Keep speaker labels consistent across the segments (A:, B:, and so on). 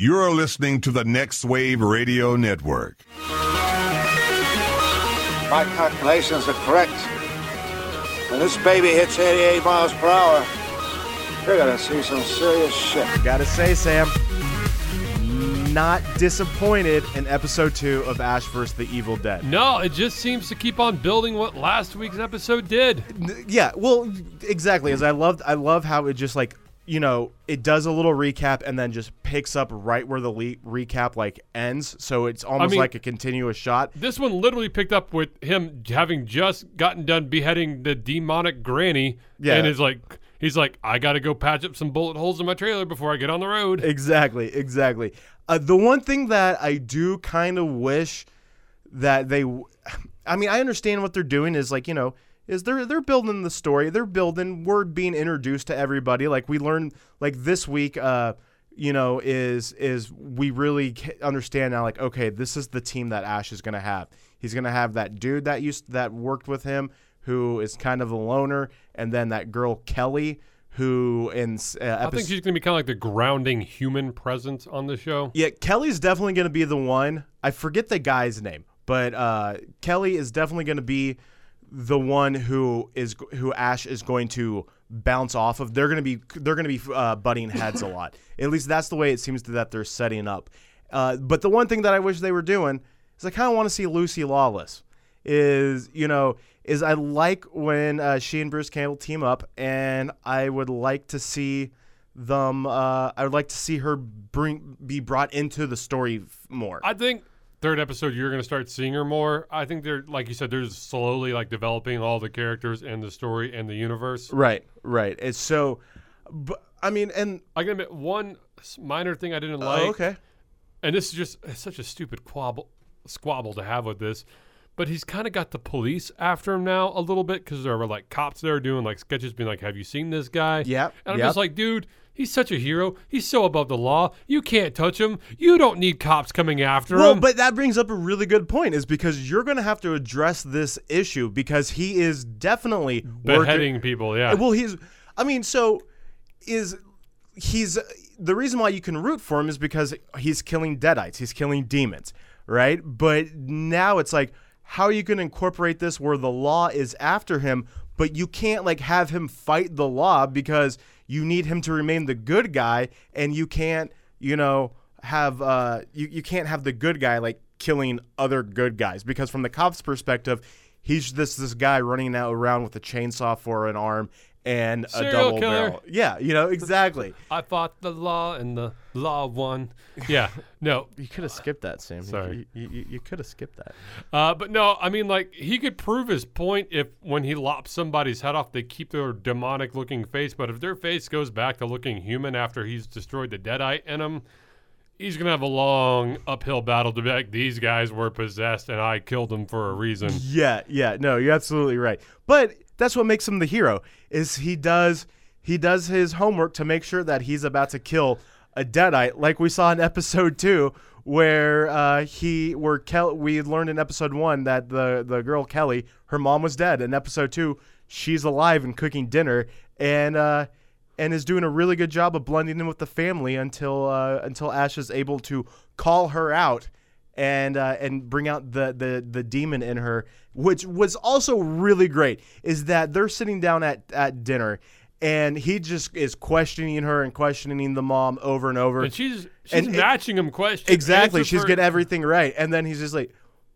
A: You're listening to the Next Wave Radio Network.
B: My calculations are correct. When this baby hits 88 miles per hour, you're gonna see some serious shit.
C: Gotta say, Sam, not disappointed in episode two of Ash vs. the Evil Dead.
D: No, it just seems to keep on building what last week's episode did.
C: Yeah, well, exactly. As I loved, I love how it just like you know it does a little recap and then just picks up right where the le- recap like ends. So it's almost
D: mean-
C: like a continuous shot.
D: This one literally picked up with him having just gotten done beheading the demonic granny.
C: Yeah.
D: And is like, he's like, I got to go patch up some bullet holes in my trailer before I get on the road.
C: Exactly, exactly. Uh, the one thing that I do kind of wish that they, w- I mean, I understand what they're doing is like you know is they're they're building the story, they're building, we're being introduced to everybody. Like we learned like this week, uh, you know, is is we really understand now. Like okay, this is the team that Ash is gonna have. He's gonna have that dude that used that worked with him, who is kind of a loner, and then that girl Kelly. Who in uh,
D: I think she's going to be kind of like the grounding human presence on the show.
C: yeah, Kelly's definitely going to be the one. I forget the guy's name, but uh, Kelly is definitely going to be the one who is who Ash is going to bounce off of. They're going to be they're going to be uh, butting heads a lot. At least that's the way it seems that they're setting up. Uh, but the one thing that I wish they were doing is I kind of want to see Lucy Lawless. Is you know is I like when uh, she and Bruce Campbell team up, and I would like to see them. Uh, I would like to see her bring be brought into the story more.
D: I think third episode you're going to start seeing her more. I think they're like you said, they're slowly like developing all the characters and the story and the universe.
C: right, right. It's so, but I mean, and
D: I can admit one minor thing I didn't
C: oh,
D: like.
C: okay,
D: and this is just it's such a stupid quabble, squabble to have with this. But he's kind of got the police after him now a little bit because there were like cops there doing like sketches, being like, "Have you seen this guy?"
C: Yeah,
D: And I'm
C: yep.
D: just like, dude, he's such a hero. He's so above the law. You can't touch him. You don't need cops coming after
C: Well,
D: him.
C: Well, but that brings up a really good point, is because you're going to have to address this issue because he is definitely working-
D: beheading people, yeah.
C: Well, he's. I mean, so is he's the reason why you can root for him is because he's killing deadites, he's killing demons, right? But now it's like, how are you going to incorporate this where the law is after him, but you can't like have him fight the law because you need him to remain the good guy, and you can't, you know, have uh, you you can't have the good guy like killing other good guys because from the cops' perspective. He's this this guy running out around with a chainsaw for an arm and a double
D: killer.
C: barrel. Yeah, you know exactly.
D: I fought the law and the law won. Yeah, no,
C: You could have skipped that, Sam.
D: Sorry.
C: you, you, you could have skipped that.
D: Uh, but no, I mean, like he could prove his point if when he lops somebody's head off, they keep their demonic-looking face. But if their face goes back to looking human after he's destroyed the deadite in him, he's gonna have a long uphill battle to be like, these guys were possessed and I killed them for a reason.
C: Yeah, yeah, no, you're absolutely right. But that's what makes him the hero. Is he does he does his homework to make sure that he's about to kill a deadite, like we saw in episode two, where uh, he where Kel we learned in episode one that the the girl Kelly, her mom was dead. In episode two, she's alive and cooking dinner, and uh, and is doing a really good job of blending in with the family until uh, until Ash is able to call her out and uh, and bring out the, the the demon in her, which was also really great. Is that they're sitting down at at dinner, and he just is questioning her and questioning the mom over and over.
D: And she's she's
C: And it-
D: matching him questions.
C: exactly, she's getting everything right, and then he's just like,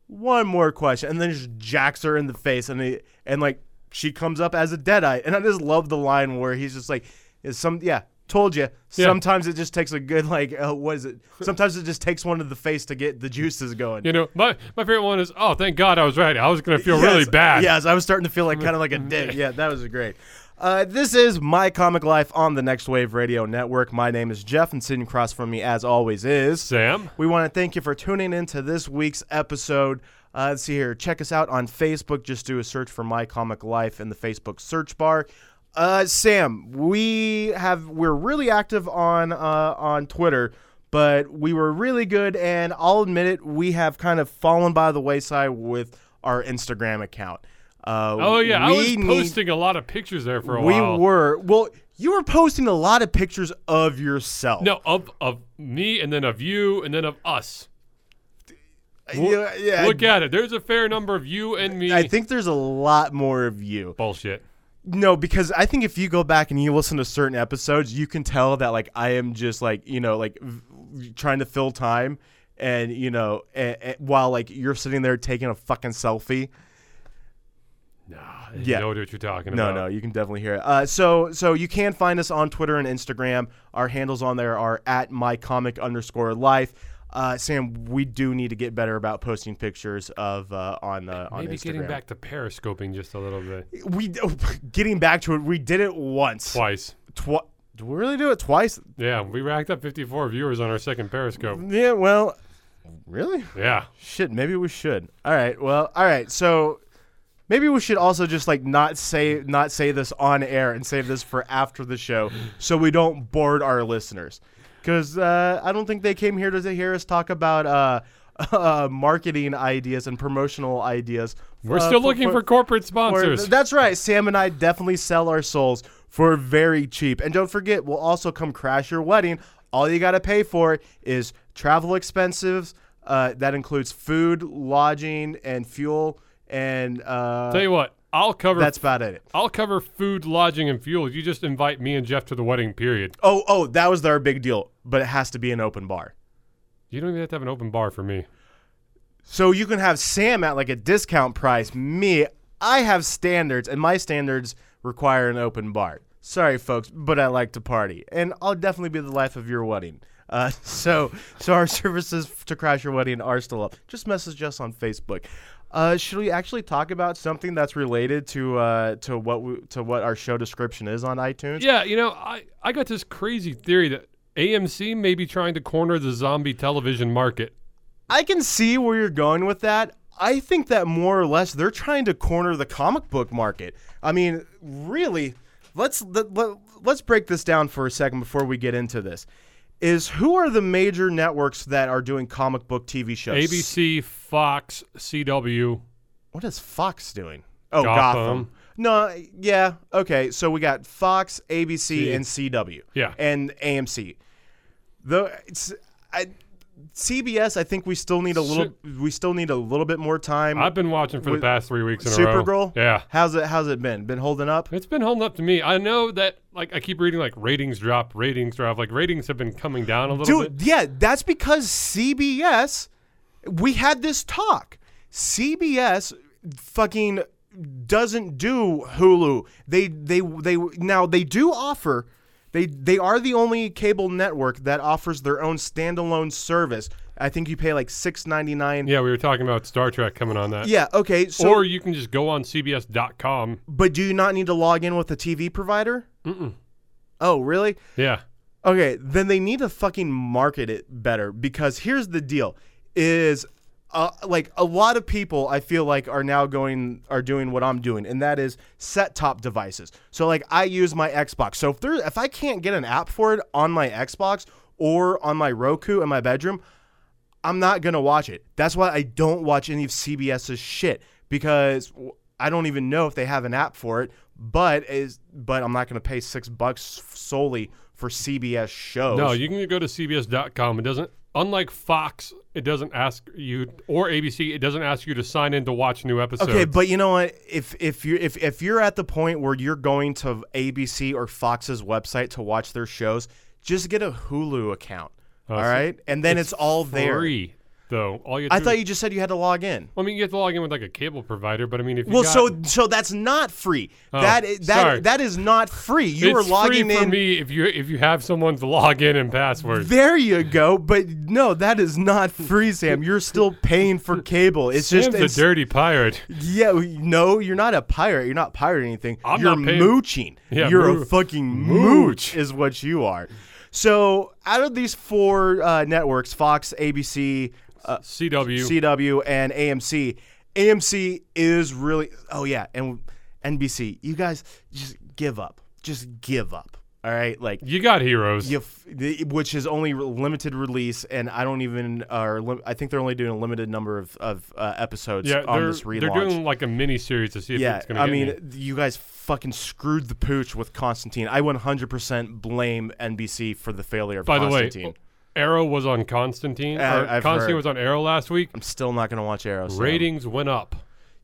C: one more question, and then just jacks her in the face, and he, and like she comes up as a deadite, and I just love the line where he's just like, is some yeah. Told you.
D: Yeah.
C: Sometimes it just takes a good like. Uh, what is it? Sometimes it just takes one to the face to get the juices going.
D: You know, my my favorite one is, oh, thank God I was right. I was gonna feel really bad.
C: Yes, I was starting to feel like kind of like a dick. Yeah, that was great. Uh, this is my comic life on the Next Wave Radio Network. My name is Jeff, and sitting across from me, as always, is
D: Sam.
C: We want to thank you for tuning in to this week's episode. Uh, let's see here. Check us out on Facebook. Just do a search for My Comic Life in the Facebook search bar. Uh, Sam, we have we're really active on uh, on Twitter, but we were really good, and I'll admit it, we have kind of fallen by the wayside with our Instagram account. Uh,
D: Oh yeah, I was
C: we need-
D: posting a lot of pictures there for a
C: we
D: while.
C: We were well. you were posting a lot of pictures of yourself.
D: No, of of me and then of you and then of us.
C: yeah, yeah,
D: Look at it. There's a fair number of you and me.
C: I think there's a lot more of you.
D: bullshit.
C: No, because I think if you go back and you listen to certain episodes, you can tell that like I am just like you know like v- trying to fill time, and you know, while like you're sitting there taking a fucking selfie.
D: Nah,
C: Yeah.
D: you know what you're talking
C: No,
D: about.
C: no, you can definitely hear it. Uh, so, so you can find us on Twitter and Instagram. Our handles on there are at my comic underscore life. Uh, Sam, we do need to get better about posting pictures of uh, on uh, on
D: Maybe
C: Instagram.
D: getting back to periscoping just a little bit.
C: we getting back to it. We did it once.
D: Twice.
C: Twi- Did we really do it twice?
D: Yeah, we racked up 54 viewers on our second periscope.
C: Yeah. Well, really?
D: Yeah.
C: Shit. Maybe we should. All right. Well. All right. So. Maybe we should also just like not say not say this on air and save this for after the show, so we don't bored our listeners. Because uh, I don't think they came here to hear us talk about uh, uh, marketing ideas and promotional ideas.
D: We're
C: uh,
D: still looking for, corporate
C: for-
D: sponsors.
C: That's right. Sam and I definitely sell our souls for very cheap. And don't forget, we'll also come crash your wedding. All you got to pay for is travel expenses. Uh, that includes food, lodging, and fuel. And uh,
D: Tell you what, I'll cover
C: that's about it.
D: I'll cover food, lodging, and fuel. You just invite me and Jeff to the wedding, period.
C: Oh, oh, that was their big deal. But it has to be an open bar.
D: You don't even have to have an open bar for me.
C: So you can have Sam at like a discount price. Me, I have standards, and my standards require an open bar. Sorry, folks, but I like to party, and I'll definitely be the life of your wedding. Uh, so, so our services to crash your wedding are still up. Just message us on Facebook. Uh, should we actually talk about something that's related to uh, to what we, to what our show description is on iTunes?
D: Yeah, you know, I, I got this crazy theory that AMC may be trying to corner the zombie television market.
C: I can see where you're going with that. I think that more or less they're trying to corner the comic book market. I mean, really, let's let, let, let's break this down for a second before we get into this. Is who are the major networks that are doing comic book TV shows?
D: ABC, Fox, CW.
C: What is Fox doing? Oh,
D: Gotham.
C: Gotham. No, yeah, okay. So we got Fox, ABC,
D: C.
C: and CW.
D: Yeah.
C: and AMC. Though it's I, CBS, I think we still need a little. We still need a little bit more time.
D: I've been watching for the past three weeks in a row.
C: Supergirl.
D: Yeah.
C: How's it? How's it been? Been holding up?
D: It's been holding up to me. I know that, like, I keep reading, like, ratings drop, ratings drop. Like, ratings have been coming down a little
C: Dude,
D: bit.
C: yeah, that's because CBS. We had this talk. CBS fucking doesn't do Hulu. They they they now they do offer. They they are the only cable network that offers their own standalone service. I think you pay like six ninety nine.
D: Yeah, we were talking about Star Trek coming on that.
C: Yeah. Okay. So,
D: or you can just go on CBS.com.
C: but do you not need to log in with a TV provider? Mm-mm. Oh, really?
D: Yeah.
C: Okay, then they need to fucking market it better because here's the deal: is uh, like a lot of people I feel like are now going are doing what I'm doing, and that is set top devices. So like I use my Xbox. So if there if I can't get an app for it on my Xbox or on my Roku in my bedroom, I'm not gonna watch it. That's why I don't watch any of CBS's shit because I don't even know if they have an app for it. But is but I'm not gonna pay six bucks solely for CBS shows.
D: No, you can go to CBS.com. It doesn't, unlike Fox, it doesn't ask you, or ABC, it doesn't ask you to sign in to watch new episodes.
C: Okay, but you know what? If if you if if you're at the point where you're going to ABC or Fox's website to watch their shows, just get a Hulu account. Oh, all
D: so
C: right, and then it's, all there.
D: Though. All you
C: I thought you just said you had to log in.
D: I mean, you have to log in with like a cable provider, but I mean, if you
C: Well,
D: got,
C: so so that's not free.
D: Oh,
C: that is,
D: sorry.
C: that that is not free. You
D: it's
C: are logging
D: free for
C: in.
D: me if you if you have someone's login and password.
C: There you go. But no, that is not free, Sam. You're still paying for cable. It's
D: Sam's
C: just
D: a dirty pirate.
C: Yeah, no, you're not a pirate. You're not pirating anything.
D: I'm
C: you're
D: not paying-
C: mooching.
D: Yeah,
C: you're
D: moo-
C: a fucking mooch, is what you are. So, out of these four uh, networks, Fox, ABC, uh,
D: CW.
C: CW, and AMC, AMC is really. Oh yeah, and NBC. You guys just give up. Just give up. All right, like
D: You got heroes.
C: you, f- the, which is only re- limited release, and I don't even. Or lim- I think they're only doing a limited number of of uh, episodes
D: yeah,
C: on this relaunch.
D: they're doing like a mini series to see if
C: yeah,
D: it's going to
C: I mean,
D: any.
C: you guys fucking screwed the pooch with Constantine. I 100% blame NBC for the failure of
D: By the way,
C: Constantine.
D: Arrow was on Constantine.
C: Uh, I've
D: Constantine
C: heard.
D: was on Arrow last week.
C: I'm still not gonna watch Arrow. Sam.
D: Ratings went up.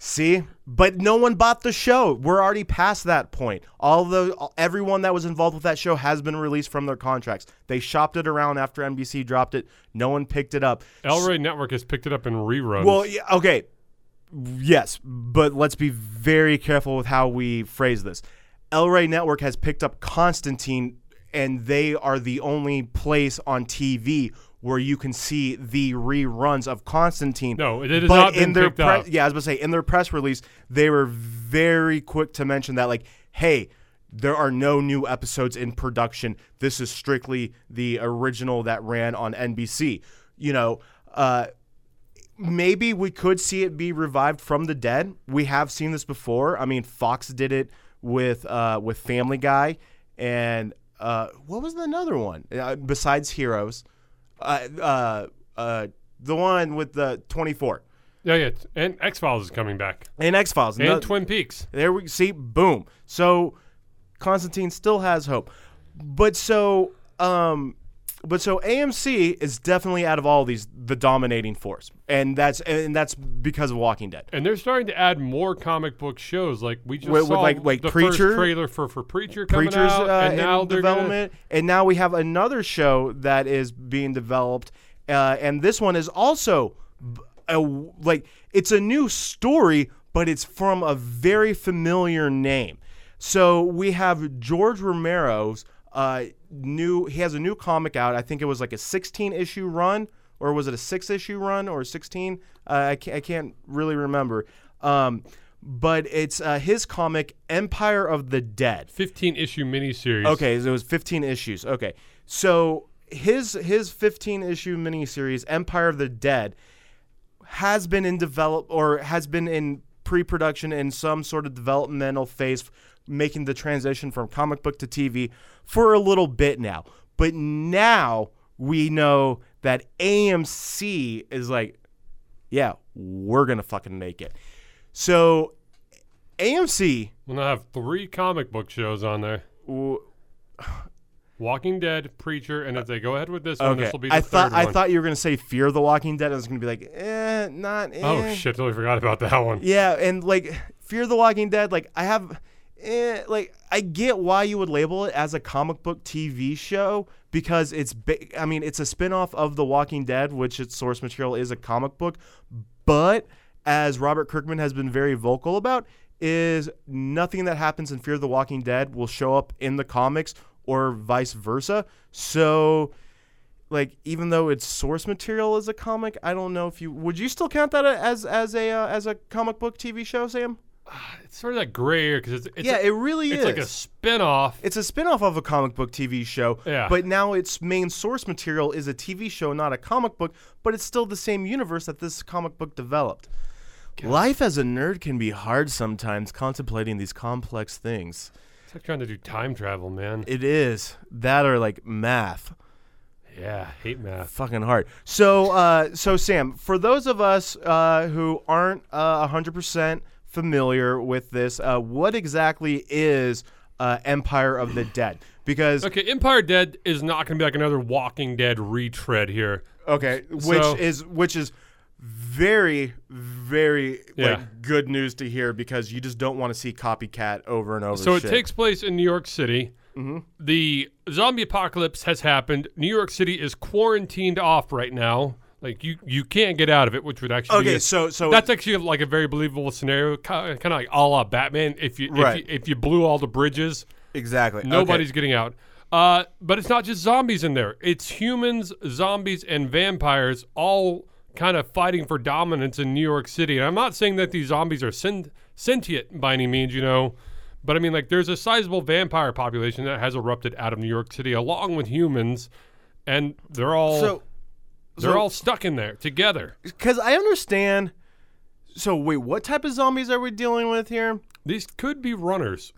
C: See, but no one bought the show. We're already past that point. All the everyone that was involved with that show has been released from their contracts. They shopped it around after NBC dropped it. No one picked it up.
D: El Rey Network has picked it up in reruns.
C: Well, yeah, okay, yes, but let's be very careful with how we phrase this. El Rey Network has picked up Constantine, and they are the only place on TV where you can see the reruns of Constantine.
D: No, it has
C: but
D: not
C: in
D: been
C: their
D: picked up.
C: yeah, I was gonna say in their press release, they were very quick to mention that, like, hey. There are no new episodes in production. This is strictly the original that ran on NBC. You know, uh, maybe we could see it be revived from the dead. We have seen this before. I mean, Fox did it with uh, with Family Guy, and uh, what was the another one uh, besides Heroes? Uh, uh, uh, the one with the twenty four
D: yeah, yeah. And X Files is coming back.
C: and X Files.
D: And Twin Peaks.
C: There we see, boom. So Constantine still has hope, but so um, but so AMC is definitely out of all these the dominating force, and that's and that's because of Walking Dead.
D: And they're starting to add more comic book shows. Like we just
C: With-
D: saw
C: like- like
D: the
C: Preacher-
D: first trailer for for Preacher coming
C: Preachers
D: out,
C: uh,
D: and now
C: in
D: they're gonna-
C: development, and now we have another show that is being developed, uh, and this one is also a, like it's a new story, but it's from a very familiar name. So we have George Romero's uh, new. He has a new comic out. I think it was like a 16 issue run, or was it a six issue run, or 16? Uh, I, can't, I can't really remember. Um, but it's uh, his comic Empire of the Dead.
D: 15 issue miniseries.
C: Okay, so it was 15 issues. Okay. So his his 15 issue miniseries Empire of the Dead has been in develop or has been in pre-production in some sort of developmental phase making the transition from comic book to TV for a little bit now. But now we know that AMC is like yeah, we're going to fucking make it. So AMC
D: We'll now have three comic book shows on there.
C: w-
D: Walking Dead, Preacher, and if they go ahead with this one, this will be the
C: I thought I
D: one.
C: thought you were gonna say Fear the Walking Dead. I was gonna be like, eh, not. Eh.
D: oh shit! Totally forgot about that one.
C: Yeah, and like Fear the Walking Dead, like I have, eh, like I get why you would label it as a comic book TV show because it's, ba- I mean, it's a spin-off of The Walking Dead, which its source material is a comic book, but as Robert Kirkman has been very vocal about, is nothing that happens in Fear the Walking Dead will show up in the comics or vice versa. So like even though its source material is a comic, I don't know if you would you still count that as as a uh, as a comic book TV show, Sam?
D: It's sort of that gray area because it's, it's
C: yeah,
D: a-
C: it really
D: it's
C: is.
D: like a spin-off.
C: it's a spin-off of a comic book TV show,
D: Yeah.
C: but now its main source material is a TV show, not a comic book, but it's still the same universe that this comic book developed. Life as a nerd can be hard sometimes contemplating these complex things.
D: It's like trying to do time travel, man.
C: It is. That or like math.
D: yeah, hate math.
C: fucking hard. So, uh, so Sam, for those of us uh, who aren't uh, 100% familiar with this, uh, what exactly is uh, Empire of the Dead? Because
D: Okay, Empire Dead is not going to be like another Walking Dead retread here.
C: okay, which
D: So-
C: is which is very very
D: Yeah.
C: like good news to hear because you just don't want to see copycat over and over.
D: So it takes place in New York City.
C: Mm-hmm.
D: The zombie apocalypse has happened. New York City is quarantined off right now. Like you, you can't get out of it, which would actually
C: Okay,
D: be a-
C: so- so-
D: that's actually like a very believable scenario, kind of like a la Batman. If you,
C: Right.
D: if you if you blew all the bridges,
C: exactly
D: nobody's getting out. Uh, but it's not just zombies in there. It's humans, zombies, and vampires all kind of fighting for dominance in New York City. And I'm not saying that these zombies are sent- sentient by any means, you know, but I mean, like, there's a sizable vampire population that has erupted out of New York City along with humans, and they're all
C: So,
D: they're
C: so-
D: all stuck in there together.
C: because I understand. So wait, what type of zombies are we dealing with here?
D: These could be runners.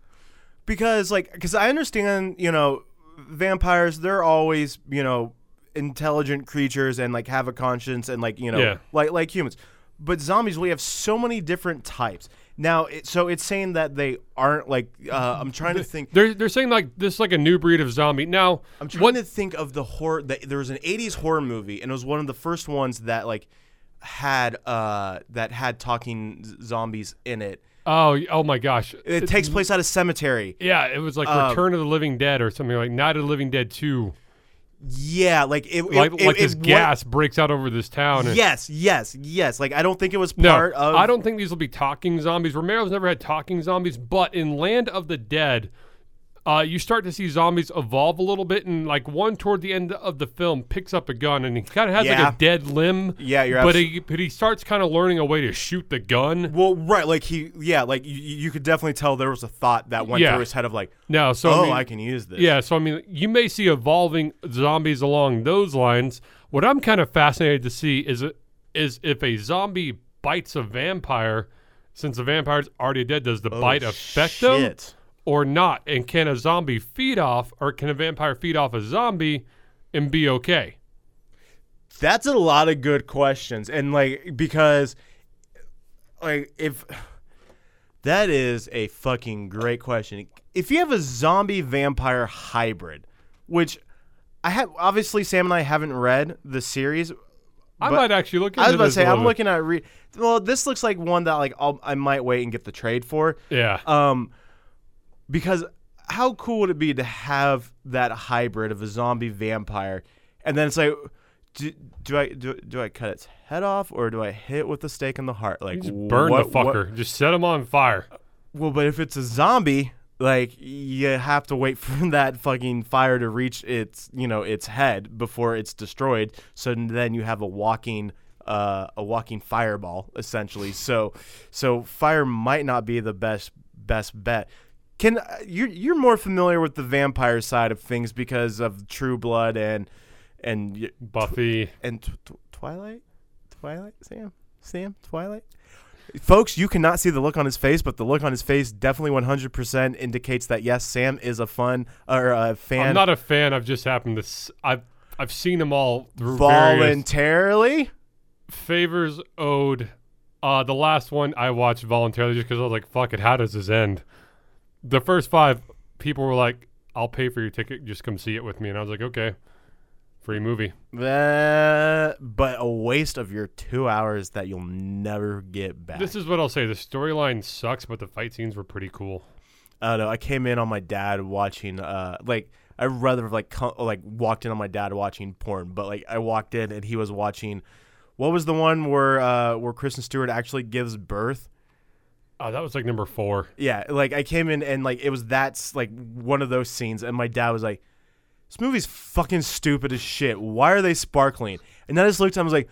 C: because like because i understand you know vampires they're always you know intelligent creatures and like have a conscience and like you know
D: Yeah.
C: like like humans. But zombies, we have so many different types. Now, it, so it's saying that they aren't like. Uh, I'm trying to think.
D: They're they're saying like this is like a new breed of zombie. Now,
C: I'm trying
D: what
C: to think of the horror. The, there was an '80s horror movie, and it was one of the first ones that like had uh that had talking z- zombies in it.
D: oh oh my gosh,
C: It takes place at a cemetery.
D: yeah, it was like
C: uh,
D: Return of the Living Dead or something like Night of the Living Dead Two.
C: Yeah, like it. it-
D: Like
C: it,
D: like
C: it
D: this
C: wa-
D: gas breaks out over this town. and-
C: Yes, yes, yes. Like I don't think it was
D: No,
C: part of.
D: I don't think these will be talking zombies. Romero's never had talking zombies, but in Land of the Dead, uh, you start to see zombies evolve a little bit, and like one toward the end of the film picks up a gun, and he kind of has
C: Yeah.
D: like a dead limb.
C: Yeah, you're
D: But
C: abs-
D: he but he starts kind of learning a way to shoot the gun.
C: Well, right, like he, yeah, like you, you could definitely tell there was a thought that went
D: Yeah.
C: through his head of like,
D: no, so
C: oh,
D: I, mean,
C: I can use this.
D: Yeah, so I mean, you may see evolving zombies along those lines. What I'm kind of fascinated to see is is if a zombie bites a vampire, since the vampire's already dead, does the bite affect them
C: Oh, shit.
D: Or not? And can a zombie feed off, or can a vampire feed off a zombie and be okay?
C: That's a lot of good questions, and like because, like if that is a fucking great question. If you have a zombie vampire hybrid, which I have, obviously Sam and I haven't read the series.
D: I
C: But-
D: might actually look into it
C: I was about to say I'm
D: bit.
C: looking at re- well, this looks like one that like I'll, I might wait and get the trade for.
D: Yeah.
C: Um, because how cool would it be to have that hybrid of a zombie vampire, and then it's like, do, do I do, do I cut its head off or do I hit it with a stake in the heart? Like
D: Just burn
C: what-
D: the
C: what-
D: fucker. Just set him on fire.
C: well, but if it's a zombie, like you have to wait for that fucking fire to reach its you know its head before it's destroyed. So then you have a walking uh, a walking fireball essentially. So so fire might not be the best best bet. Can uh, you're you're more familiar with the vampire side of things because of True Blood and and
D: Buffy.
C: and t- t- Twilight, Twilight, Sam, Sam, Twilight. Folks, you cannot see the look on his face, but the look on his face definitely 100% indicates that yes, Sam is a fun or a fan
D: I'm not a fan. I've just happened to. S- I've I've seen them all through
C: voluntarily.
D: favors owed. Uh, the last one I watched voluntarily just because I was like, "Fuck it, how does this end?" The first five people were like, "I'll pay for your ticket, just come see it with me," and I was like, "Okay, free movie."
C: Uh, but a waste of your two hours that you'll never get back.
D: This is what I'll say: the storyline sucks, but the fight scenes were pretty cool.
C: I don't know. I came in on my dad watching. Uh, like I rather have like like walked in on my dad watching porn, but like I walked in and he was watching. What was the one where uh where Kristen Stewart actually gives birth?
D: Oh, that was like number four.
C: Yeah, like I came in and like it was that's like one of those scenes, and my dad was like, "This movie's fucking stupid as shit. Why are they sparkling?" And then I just looked at him, I was like,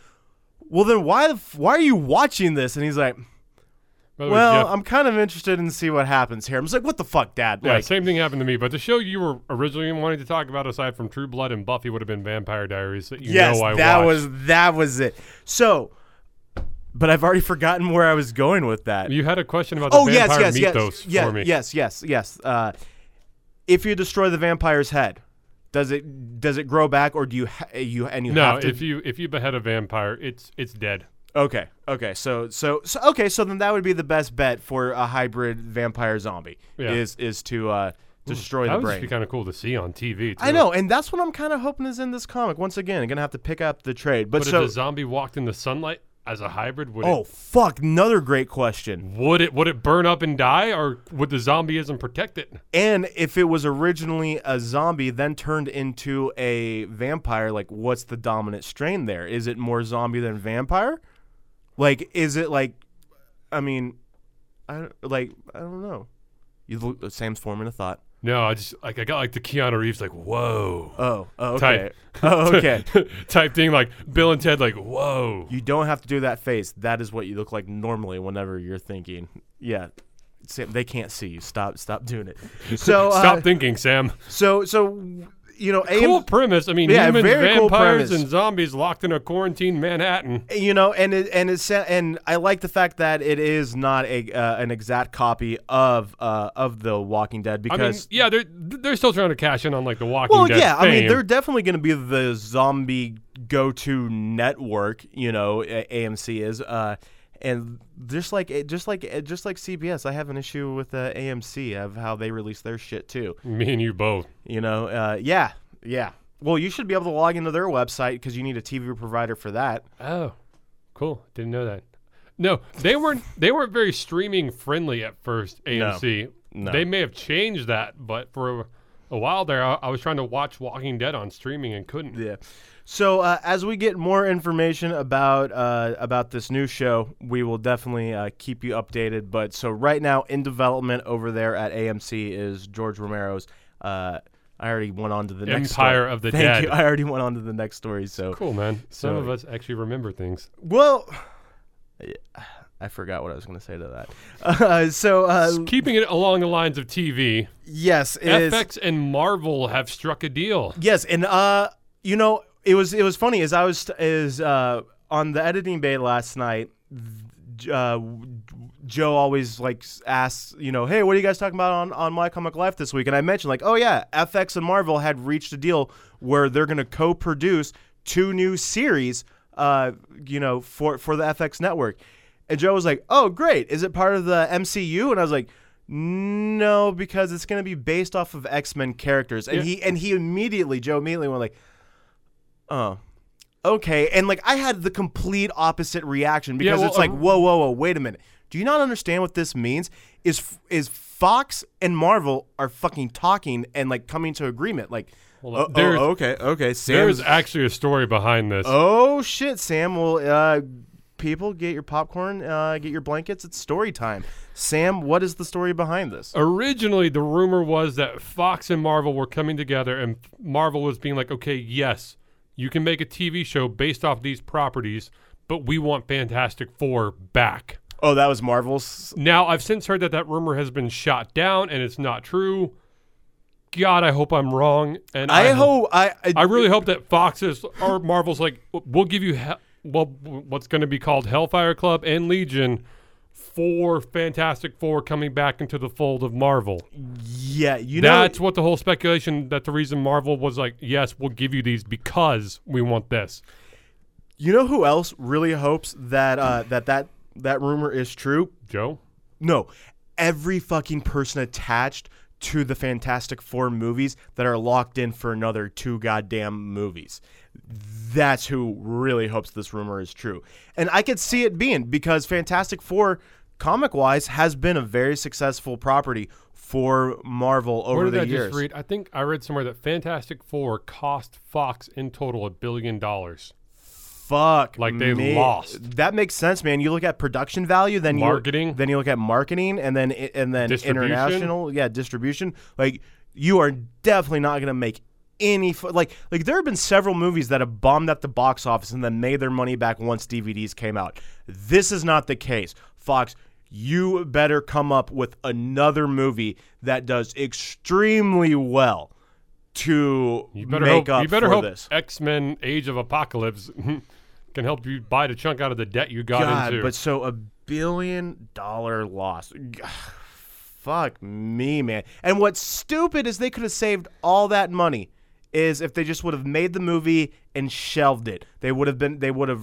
C: "Well, then why the f- why are you watching this?" And he's like,
D: way,
C: "Well, I'm kind of interested in see what happens here." I was like, "What the fuck, Dad?"
D: yeah,
C: Like,
D: same thing happened to me. But the show you were originally wanting to talk about, aside from True Blood and Buffy, would have been Vampire Diaries. That you
C: yes,
D: know I
C: that
D: watched.
C: was that was it. So, but I've already forgotten where I was going with that.
D: You had a question about the
C: oh
D: vampire
C: yes, yes,
D: mythos
C: yes,
D: for me.
C: yes, yes, yes. Uh, if you destroy the vampire's head, does it does it grow back, or do you ha- you and you
D: No,
C: have to?
D: if you if you behead a vampire, it's it's dead.
C: okay, okay, so so so okay, so then that would be the best bet for a hybrid vampire zombie
D: Yeah.
C: is is to uh, destroy
D: That
C: the
D: would just
C: brain.
D: be kind of cool to see on TV. Too.
C: I know, and that's what I'm kind of hoping is in this comic. Once again, I'm gonna have to pick up the trade, but,
D: But
C: so
D: if the zombie walked in the sunlight as a hybrid, would
C: oh
D: it
C: fuck, another great question.
D: would it would it burn up and die, or would the zombieism protect it?
C: And if it was originally a zombie, then turned into a vampire, like what's the dominant strain there? Is it more zombie than vampire? Like, is it like, I mean, I don't- like I don't know. You look, Sam's forming a thought.
D: No, I just like I got like the Keanu Reeves like whoa
C: Oh, oh okay.
D: Type.
C: Oh, okay.
D: type thing like Bill and Ted like whoa.
C: you don't have to do that face. That is what you look like normally whenever you're thinking. Yeah. Sam, they can't see you. Stop, stop doing it. So uh,
D: Stop thinking, Sam.
C: So so you know, AM,
D: Cool premise. I mean,
C: Yeah,
D: humans,
C: very cool premise.
D: and zombies locked in a quarantine Manhattan.
C: you know, and it, and it's and I like the fact that it is not a uh, an exact copy of uh, of the Walking Dead
D: I mean,
C: because
D: yeah, they're they're still trying to cash in on like the Walking
C: well,
D: Dead.
C: Well, yeah, I mean they're definitely going to be the zombie go to network. You know, AMC is. Uh, and just like just like just like CBS, I have an issue with uh, AMC of how they release their shit too.
D: me and you both.
C: You know, uh, yeah, yeah. Well, you should be able to log into their website because you need a TV provider for that.
D: Oh, cool. Didn't know that. No, they weren't. They weren't very streaming friendly at first. AMC.
C: No.
D: They may have changed that, but for a, a while there, I, I was trying to watch Walking Dead on streaming and couldn't.
C: Yeah. So uh, as we get more information about uh, about this new show, we will definitely uh, keep you updated. But so right now in development over there at AMC is George Romero's. Uh, I already went on to the next
D: Empire of the
C: Thank
D: Dead.
C: you. I already went on to the next story. So
D: Cool, man. Some
C: So-
D: of us actually remember things.
C: well, I forgot what I was going to say to that. Uh, so uh,
D: Keeping it along the lines of TV,
C: yes, it is.
D: FX and Marvel have struck a deal.
C: Yes, and uh, you know, it was it was funny as I was is uh on the editing bay last night. Uh, Joe always like asks, you know, hey, what are you guys talking about on on My Comic Life this week? And I mentioned like, oh yeah, FX and Marvel had reached a deal where they're going to co-produce two new series, uh, you know, for for the FX network. And Joe was like, oh great, is it part of the MCU? And I was like. No, because it's going to be based off of X Men characters, and
D: Yeah.
C: he and he immediately, Joe immediately went like, oh, okay. And like I had the complete opposite reaction because
D: well,
C: it's like,
D: uh,
C: whoa, whoa, whoa, wait a minute. Do you not understand what this means? Is is Fox and Marvel are fucking talking and like coming to agreement? Like, oh.
D: There's-
C: oh, okay, okay. Sam's,
D: There's actually a story behind this.
C: oh shit, Sam. Well, uh, people get your popcorn, uh, get your blankets. It's story time. Sam, what is the story behind this?
D: Originally, the rumor was that Fox and Marvel were coming together, and Marvel was being like, okay, yes, you can make a TV show based off these properties, but we want Fantastic Four back.
C: Oh, that was Marvel's.
D: Now, I've since heard that that rumor has been shot down and it's not true. God, I hope I'm wrong. And
C: I hope I. I,
D: I really hope that Fox is or Marvel's like, we'll give you he- well, what's going to be called Hellfire Club and Legion for Fantastic Four coming back into the fold of Marvel.
C: yeah, you know.
D: That's what the whole speculation that the reason Marvel was like, yes, we'll give you these because we want this.
C: You know who else really hopes that uh, that that that rumor is true?
D: Joe?
C: No, every fucking person attached to the Fantastic Four movies that are locked in for another two goddamn movies. That's who really hopes this rumor is true, and I could see it being because Fantastic Four, comic wise, has been a very successful property for Marvel over
D: Where did
C: the
D: I
C: years.
D: just read? I think I read somewhere that Fantastic Four cost Fox in total a billion dollars.
C: Fuck,
D: Like they
C: me.
D: lost.
C: That makes sense, man. You look at production value, then
D: Marketing.
C: you then you look at marketing, and then and then international, yeah, distribution. Like you are definitely not gonna make any like like there have been several movies that have bombed at the box office and then made their money back once DVDs came out. This is not the case, Fox. You better come up with another movie that does extremely well to
D: You better
C: make
D: hope.
C: up
D: you better
C: for
D: hope
C: this.
D: X Men: Age of Apocalypse can help you buy the chunk out of the debt you got
C: God,
D: into.
C: but so a billion dollar loss. Fuck me, man. And what's stupid is they could have saved all that money is if they just would have made the movie and shelved it. They would have been they would have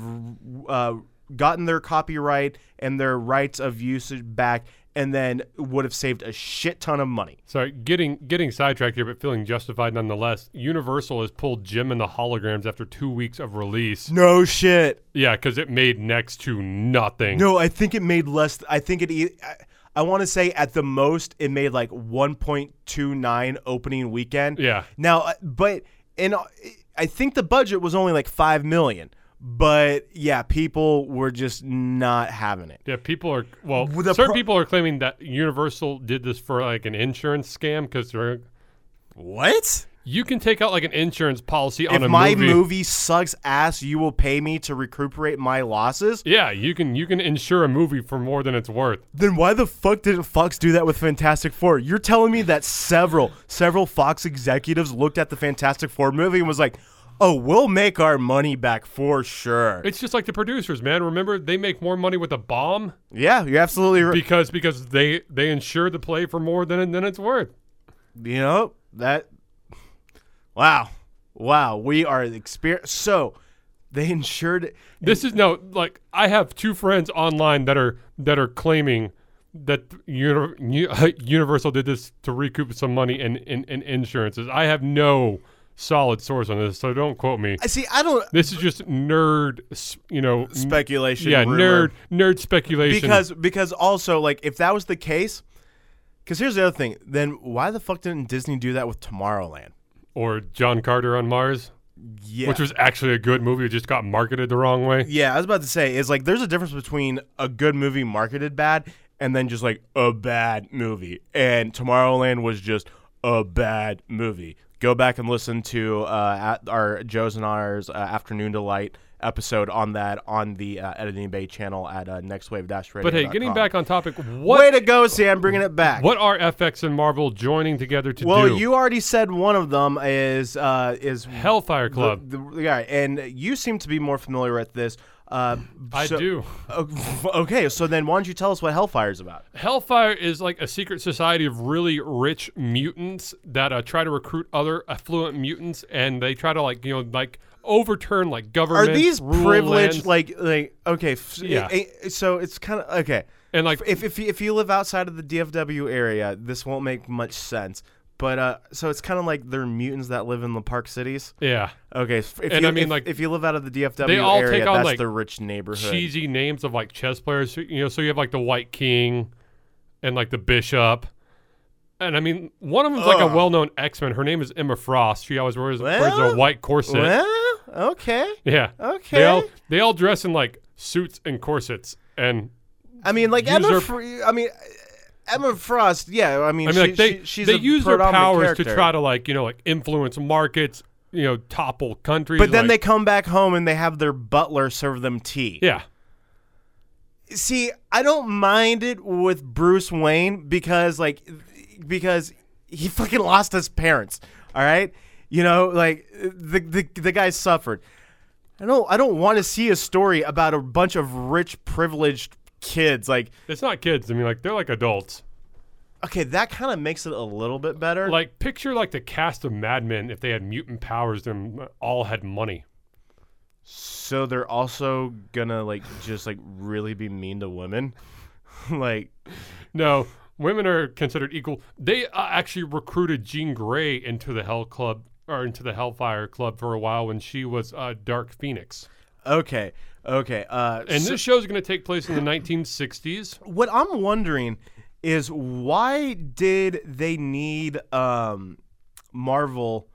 C: uh, gotten their copyright and their rights of usage back and then would have saved a shit ton of money.
D: Sorry, getting getting sidetracked here, but feeling justified nonetheless. Universal has pulled Jem and the Holograms after two weeks of release.
C: No shit.
D: Yeah, because it made next to nothing.
C: No, I think it made less. I think it. e- I, I want to say at the most it made like 1.29 opening weekend.
D: Yeah.
C: Now, uh, but and uh, I think the budget was only like five million. But yeah, people were just not having it.
D: Yeah, people are well.
C: The
D: certain
C: pro-
D: people are claiming that Universal did this for like an insurance scam because they're
C: What?
D: You can take out like an insurance policy on a.
C: if
D: a
C: my
D: movie.
C: movie sucks ass, you will pay me to recuperate my losses.
D: Yeah, you can you can insure a movie for more than it's worth.
C: Then why the fuck didn't Fox do that with Fantastic Four? You're telling me that several several Fox executives looked at the Fantastic Four movie and was like, "Oh, we'll make our money back for sure."
D: It's just like the producers, man. Remember, they make more money with a bomb
C: yeah, you're absolutely right.
D: because because they they insure the play for more than than it's worth.
C: You know that. Wow, wow, we are exper So they insured. it.
D: This is no like I have two friends online that are that are claiming that uni- Universal did this to recoup some money in, in, in insurances. I have no solid source on this, so don't quote me.
C: I see. I don't
D: This is just nerd, you know,
C: speculation.
D: yeah,
C: rumor.
D: nerd nerd speculation.
C: because because also like if that was the case because here's the other thing then why the fuck didn't disney do that with tomorrowland
D: or John Carter on Mars,
C: yeah
D: which was actually a good movie, it just got marketed the wrong way.
C: yeah i was about to say is like there's a difference between a good movie marketed bad and then just like a bad movie and tomorrowland was just a bad movie go back and listen to uh, at our joe's and ours uh, afternoon delight episode on that on the uh, editing bay channel at uh, nextwave dash
D: But hey, getting back on topic, what, way
C: to go sam bringing it back
D: what are FX and Marvel joining together to
C: Well,
D: do?
C: Well, you already said one of them is uh, is
D: Hellfire Club.
C: The, the, yeah, and you seem to be more familiar with this. Uh,
D: I
C: so-
D: do.
C: Okay, so then why don't you tell us what Hellfire is about?
D: Hellfire is like a secret society of really rich mutants that uh, try to recruit other affluent mutants, and they try to like you know like overturn like government.
C: Are
D: these
C: privileged?
D: lands.
C: Like, like okay, f-
D: Yeah.
C: eh, eh, so it's kind of okay.
D: and like
C: If if you- if you live outside of the DFW area, this won't make much sense. But uh, so it's kind of like they're mutants that live in the park cities.
D: yeah,
C: Okay, if
D: And
C: you,
D: I mean,
C: if,
D: like,
C: if you live out of the DFW
D: they all
C: area,
D: take on,
C: that's
D: like,
C: the rich neighborhood.
D: cheesy names of like chess players. You know, so you have like the White King, and like the Bishop. And I mean, one of them's like a well-known X-Men. Her name is Emma Frost. She always wears, wears a white corset.
C: Well, okay,
D: yeah.
C: okay.
D: They all they all dress in like suits and corsets, and
C: I mean, like Emma. Fr- I mean, Emma Frost. Yeah, I mean,
D: I mean,
C: she,
D: like they
C: she- she's
D: they
C: a
D: use her
C: predominant
D: powers
C: character.
D: to try to like you know like influence markets, you know, topple countries.
C: But then they come back home and they have their butler serve them tea.
D: yeah,
C: See, I don't mind it with Bruce Wayne because, like, because he fucking lost his parents. All right, you know, like the the the guy suffered. I don't I don't want to see a story about a bunch of rich privileged kids. Like,
D: it's not kids. I mean, like they're like adults.
C: okay, that kind of makes it a little bit better.
D: Like picture like the cast of Mad Men if they had mutant powers and all had money.
C: So they're also gonna like just like really be mean to women, like
D: No, women are considered equal. They uh, actually recruited Jean Grey into the Hell Club or into the Hellfire Club for a while when she was uh, Dark Phoenix.
C: okay, okay. Uh,
D: And
C: so-
D: this show is going to take place in the 1960s.
C: what I'm wondering is why did they need um, Marvel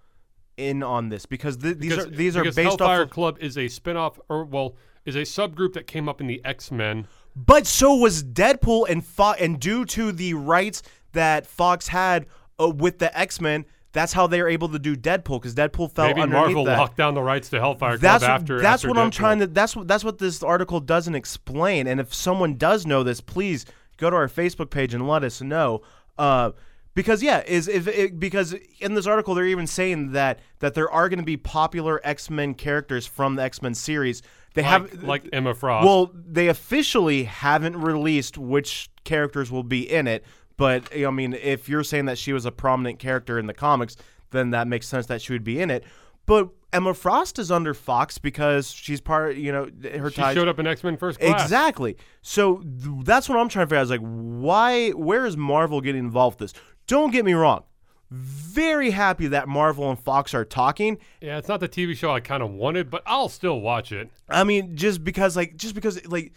C: in on this? Because th- these
D: Because,
C: are these are based
D: Hellfire
C: off. Of,
D: Club is a spin-off or well, is a subgroup that came up in the X-Men.
C: but so was Deadpool and Fo- and due to the rights that Fox had uh, with the X Men, that's how they're able to do Deadpool because Deadpool fell
D: Maybe
C: underneath
D: Marvel
C: that.
D: locked down the rights to Hellfire
C: that's
D: Club after
C: that's
D: after
C: what I'm trying to that's what that's what this article doesn't explain and if someone does know this please go to our Facebook page and let us know uh because yeah is if it, because in this article they're even saying that that there are going to be popular X-Men characters from the X-Men series they
D: like,
C: have
D: like Emma Frost.
C: well they officially haven't released which characters will be in it but you know, I mean if you're saying that she was a prominent character in the comics then that makes sense that she would be in it but Emma Frost is under Fox because she's part you know her
D: she
C: ties
D: showed up in X-Men First Class.
C: Exactly. So th- that's what I'm trying to figure out. Is like, why? Where is Marvel getting involved with this? Don't get me wrong. Very happy that Marvel and Fox are talking.
D: Yeah, it's not the TV show I kind of wanted, but I'll still watch it.
C: I mean, just because, like, just because, like,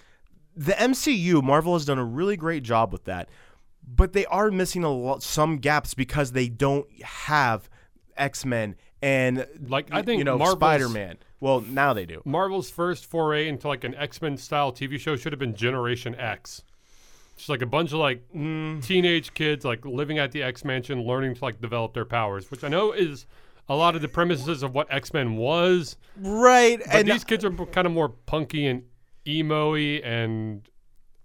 C: the MCU, Marvel has done a really great job with that, but they are missing a lot, some gaps because they don't have X Men and
D: Like, I think
C: you know Spider Man. Well, now they do.
D: Marvel's first foray into like an X-Men style TV show should have been Generation X. Just like a bunch of like
C: Mm.
D: teenage kids like living at the X Mansion, learning to like develop their powers, which I know is a lot of the premises of what X Men was.
C: right. And
D: these kids are kind of more punky and emo-y and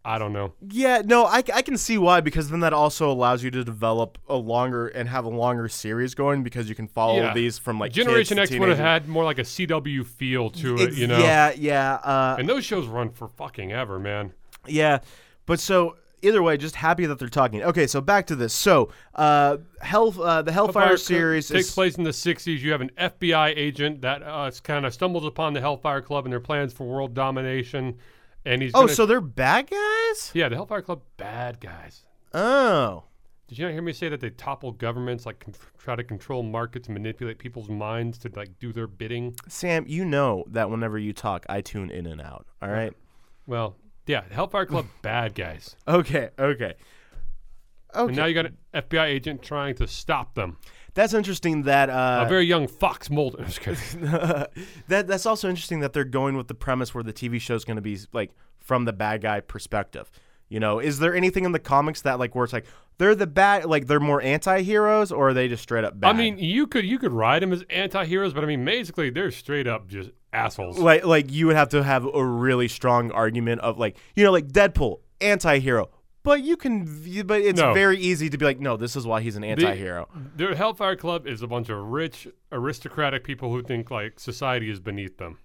D: I don't know.
C: Yeah, no, I, I can see why because then that also allows you to develop a longer and have a longer series going because you can follow
D: Yeah.
C: these from like
D: Generation X would have had more like a CW feel to it, you know.
C: Yeah, yeah, uh,
D: And those shows run for fucking ever, man.
C: yeah. But so either way, just happy that they're talking. Okay, so back to this. So, uh, Hell, uh, the Hellfire,
D: Hellfire
C: series
D: takes
C: is
D: place in the 60s. You have an FBI agent that uh, kind of stumbles upon the Hellfire Club and their plans for world domination. And he's
C: oh,
D: gonna-
C: so they're bad guys.
D: yeah, the Hellfire Club, bad guys.
C: Oh,
D: Did you not hear me say that they topple governments, like con- try to control markets, manipulate people's minds to like do their bidding?
C: Sam, you know that whenever you talk, I tune in and out. All right.
D: Well, yeah, the Hellfire Club, bad guys.
C: Okay. Okay.
D: And
C: Okay.
D: now you got an FBI agent trying to stop them.
C: That's interesting. That uh,
D: a very young Fox Mulder.
C: That that's also interesting that they're going with the premise where the TV show is going to be like from the bad guy perspective. You know, is there anything in the comics that like where it's like they're the bad, like they're more anti-heroes, or are they just straight up bad?
D: I mean, you could you could ride them as anti-heroes, but I mean, basically, they're straight up just assholes.
C: like like you would have to have a really strong argument of like you know like Deadpool anti-hero, but you can but it's
D: No.
C: very easy to be like no, this is why he's an anti-hero.
D: Their Hellfire Club is a bunch of rich, aristocratic people who think like society is beneath them.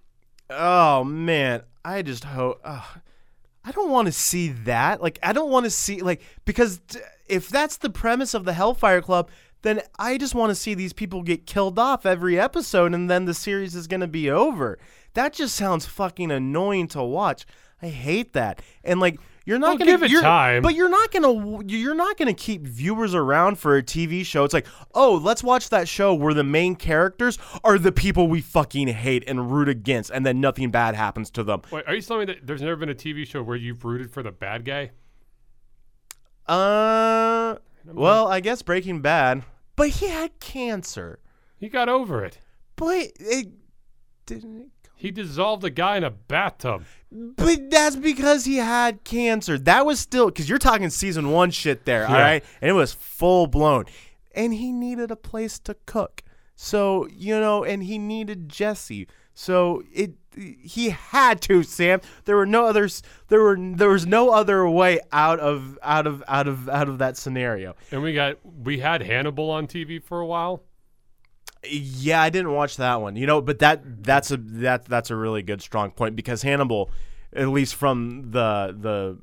C: Oh man, I just hope. I don't want to see that. Like, I don't want to see like because t- if that's the premise of the Hellfire Club, then I just want to see these people get killed off every episode, and then the series is gonna be over. That just sounds fucking annoying to watch. I hate that. And like, you're not
D: Well,
C: gonna
D: give it time.
C: but you're not gonna you're not gonna keep viewers around for a TV show. It's like, oh, let's watch that show where the main characters are the people we fucking hate and root against, and then nothing bad happens to them.
D: Wait, are you telling me that there's never been a TV show where you've rooted for the bad guy?
C: Uh, well, I guess Breaking Bad, but he had cancer.
D: He got over it.
C: But it didn't.
D: He dissolved a guy in a bathtub.
C: But that's because he had cancer. That was still because you're talking season one shit there, all
D: Yeah.
C: right? And it was full blown. And he needed a place to cook. So, you know, and he needed Jesse. So it he had to, Sam. There were no others there were there was no other way out of out of out of out of that scenario.
D: And we got we had Hannibal on TV for a while.
C: Yeah, I didn't watch that one. You know, but that that's a that that's a really good strong point because Hannibal, at least from the the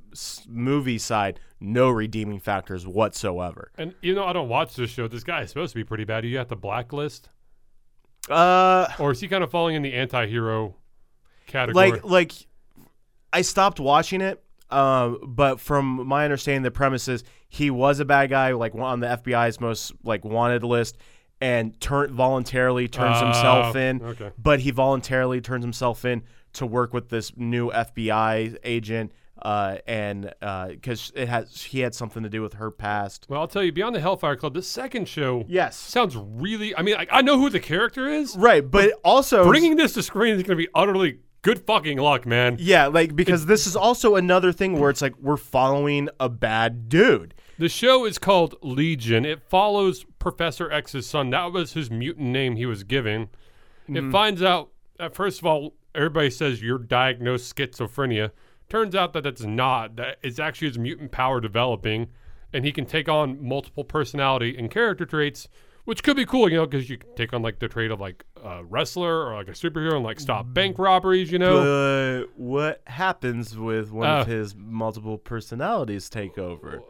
C: movie side, no redeeming factors whatsoever.
D: And you know, I don't watch this show. This guy is supposed to be pretty bad. You have the blacklist,
C: Uh,
D: or is he kind of falling in the anti-hero category?
C: like like, I stopped watching it. Uh, but from my understanding, the premise is he was a bad guy, like on the FBI's most like wanted list, and turn voluntarily turns himself
D: Oh,
C: in.
D: okay.
C: But he voluntarily turns himself in to work with this new FBI agent, uh, and because it has he had something to do with her past.
D: well, I'll tell you, Beyond the Hellfire Club, the second show
C: Yes.
D: sounds really. I mean, I, I know who the character is.
C: Right, but also
D: Bringing this to screen is going to be utterly good fucking luck, man.
C: yeah, like because this is also another thing where it's like we're following a bad dude.
D: The show is called Legion. It follows Professor X's son. That was his mutant name he was given.
C: Mm-hmm.
D: It finds out, uh, first of all, everybody says you're diagnosed schizophrenia. Turns out that that's not. That it's actually his mutant power developing, and he can take on multiple personality and character traits, which could be cool, you know, because you can take on like the trait of like a wrestler or like a superhero and like stop bank robberies, you know.
C: But what happens with one of
D: Uh.
C: his multiple personalities take over?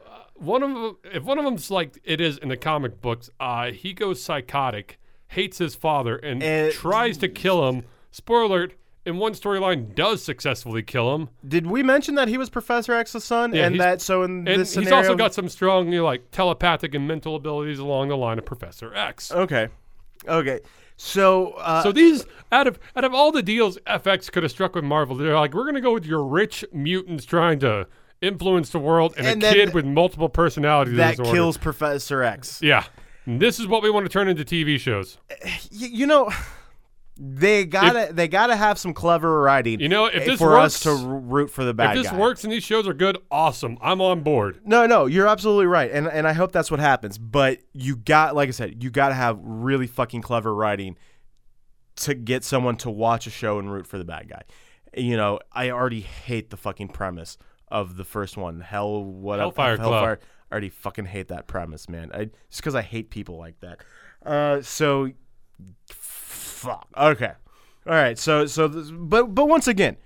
D: One of them, if one of them's like it is in the comic books, uh, he goes psychotic, hates his father, and
C: And-
D: tries to kill him. Spoiler alert: in one storyline, does successfully kill him,
C: Did we mention that he was Professor X's son,
D: Yeah,
C: and that so in
D: and
C: this
D: he's
C: scenario?
D: also got some strong, you know, like telepathic and mental abilities along the line of Professor X.
C: okay, okay. So, uh,
D: So these out of out of all the deals FX could have struck with Marvel, they're like, we're gonna go with your rich mutants trying to influence the world and,
C: And
D: a kid with multiple personality
C: that
D: disorder.
C: kills Professor X.
D: Yeah, this is what we want to turn into TV shows.
C: Y- you know, They gotta they gotta have some clever writing.
D: You know, if
C: eh,
D: this
C: for us to
D: works-
C: root for the bad guy.
D: if this
C: guy.
D: works and these shows are good, awesome. I'm on board.
C: No, no, you're absolutely right, and and I hope that's what happens. But you got, like I said, you got to have really fucking clever writing to get someone to watch a show and root for the bad guy. You know, I already hate the fucking premise of the first one. Hell, what
D: Hellfire Club.
C: I already fucking hate that premise, man. I just because I hate people like that. Uh, so fuck. Okay. All right. So so this, but but once again,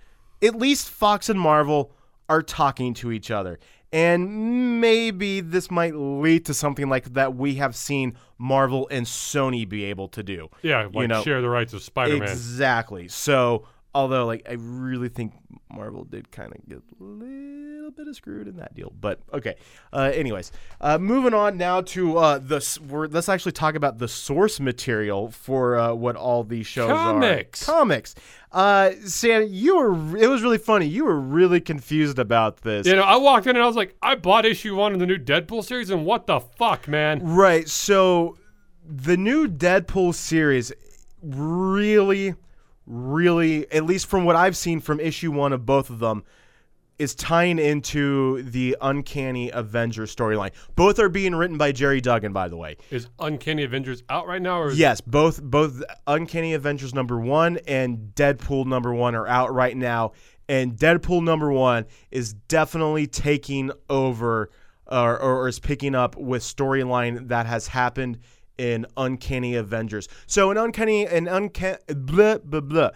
C: at least Fox and Marvel are talking to each other. And maybe this might lead to something like that we have seen Marvel and Sony be able to do.
D: Yeah, like
C: know,
D: share the rights of Spider-Man.
C: Exactly. So, although like I really think Marvel did kind of get a little bit of screwed in that deal, but okay. Uh, anyways, uh, moving on now to uh, the we're, let's actually talk about the source material for uh, what all these shows
D: Comics.
C: are. Comics. Uh, Sam, you were it was really funny. You were really confused about this.
D: you know, I walked in and I was like, I bought issue one of the new Deadpool series, and what the fuck, man?
C: Right. So the new Deadpool series really, really, at least from what I've seen from issue one of both of them, is tying into the Uncanny Avengers storyline. Both are being written by Gerry Duggan, by the way.
D: Is Uncanny Avengers out right now? Or is
C: Yes, both both Uncanny Avengers number one and Deadpool number one are out right now, and Deadpool number one is definitely taking over or, or is picking up with storyline that has happened in Uncanny Avengers. So in Uncanny and Uncanny blah blah blah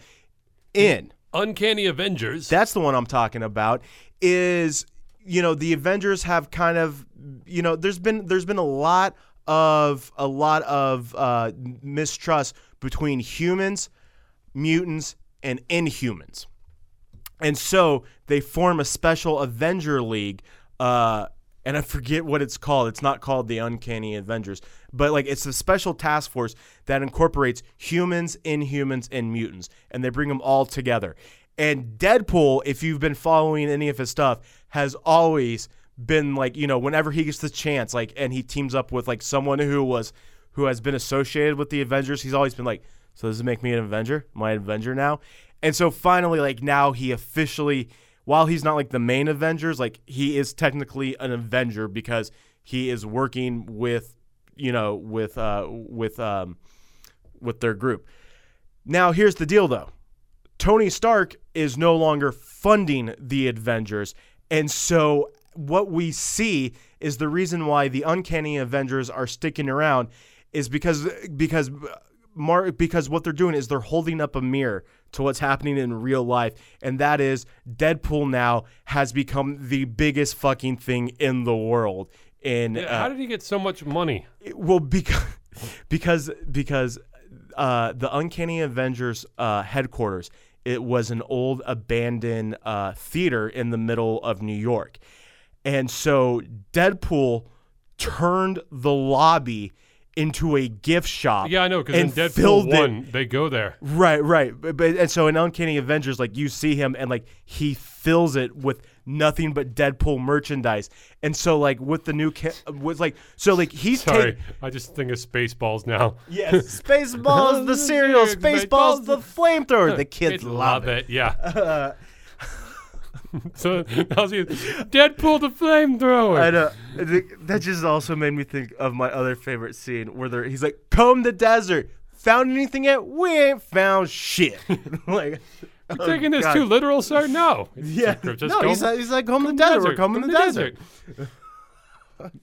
C: in
D: Uncanny Avengers?
C: that's the one I'm talking about. Is you know the Avengers have kind of you know there's been there's been a lot of a lot of uh, mistrust between humans, mutants, and Inhumans, and so they form a special Avenger League. Uh, and I forget what it's called. It's not called the Uncanny Avengers, but like it's a special task force that incorporates humans, Inhumans, and mutants, and they bring them all together. And Deadpool, if you've been following any of his stuff, has always been like you know whenever he gets the chance, like and he teams up with like someone who was who has been associated with the Avengers, he's always been like, so does it make me an Avenger? An Avenger now? And so finally, like now he officially while he's not like the main Avengers, like he is technically an Avenger because he is working with, you know, with uh with um with their group. Now here's the deal though. Tony Stark is no longer funding the Avengers, and so what we see is the reason why the Uncanny Avengers are sticking around is because because Mar- because what they're doing is they're holding up a mirror to what's happening in real life, and that is Deadpool now has become the biggest fucking thing in the world. In
D: Yeah,
C: uh,
D: How did he get so much money?
C: well, because because because uh, the Uncanny Avengers uh, headquarters it was an old abandoned uh, theater in the middle of New York, and so Deadpool turned the lobby into a gift shop.
D: Yeah, I know, because in Deadpool
C: filled it-
D: 1, they go there.
C: Right, right. But, but and so in Uncanny Avengers, like you see him and like he fills it with nothing but Deadpool merchandise. And so like with the new ca- with like so like he's
D: Sorry,
C: take-
D: I just think of Spaceballs now.
C: Yes, Spaceballs the cereal, Spaceballs the flamethrower. The kids
D: Kids
C: love it.
D: Yeah. so that was. Deadpool the flamethrower.
C: I know. That just also made me think of my other favorite scene where he's like, "Comb the desert. Found anything yet? We ain't found shit." like, oh,
D: Taking this
C: God.
D: too literal, sir? No.
C: Yeah.
D: Just
C: no, he's, like- he's like, "Comb the
D: Come
C: desert. We're combing
D: come
C: the
D: to
C: desert."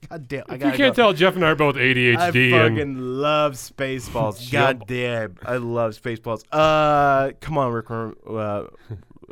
C: God damn. I
D: You can't
C: go.
D: tell Jeff and I are both ADHD.
C: I fucking
D: and
C: love Spaceballs. God damn, I love Spaceballs. Uh, come on, Rick uh,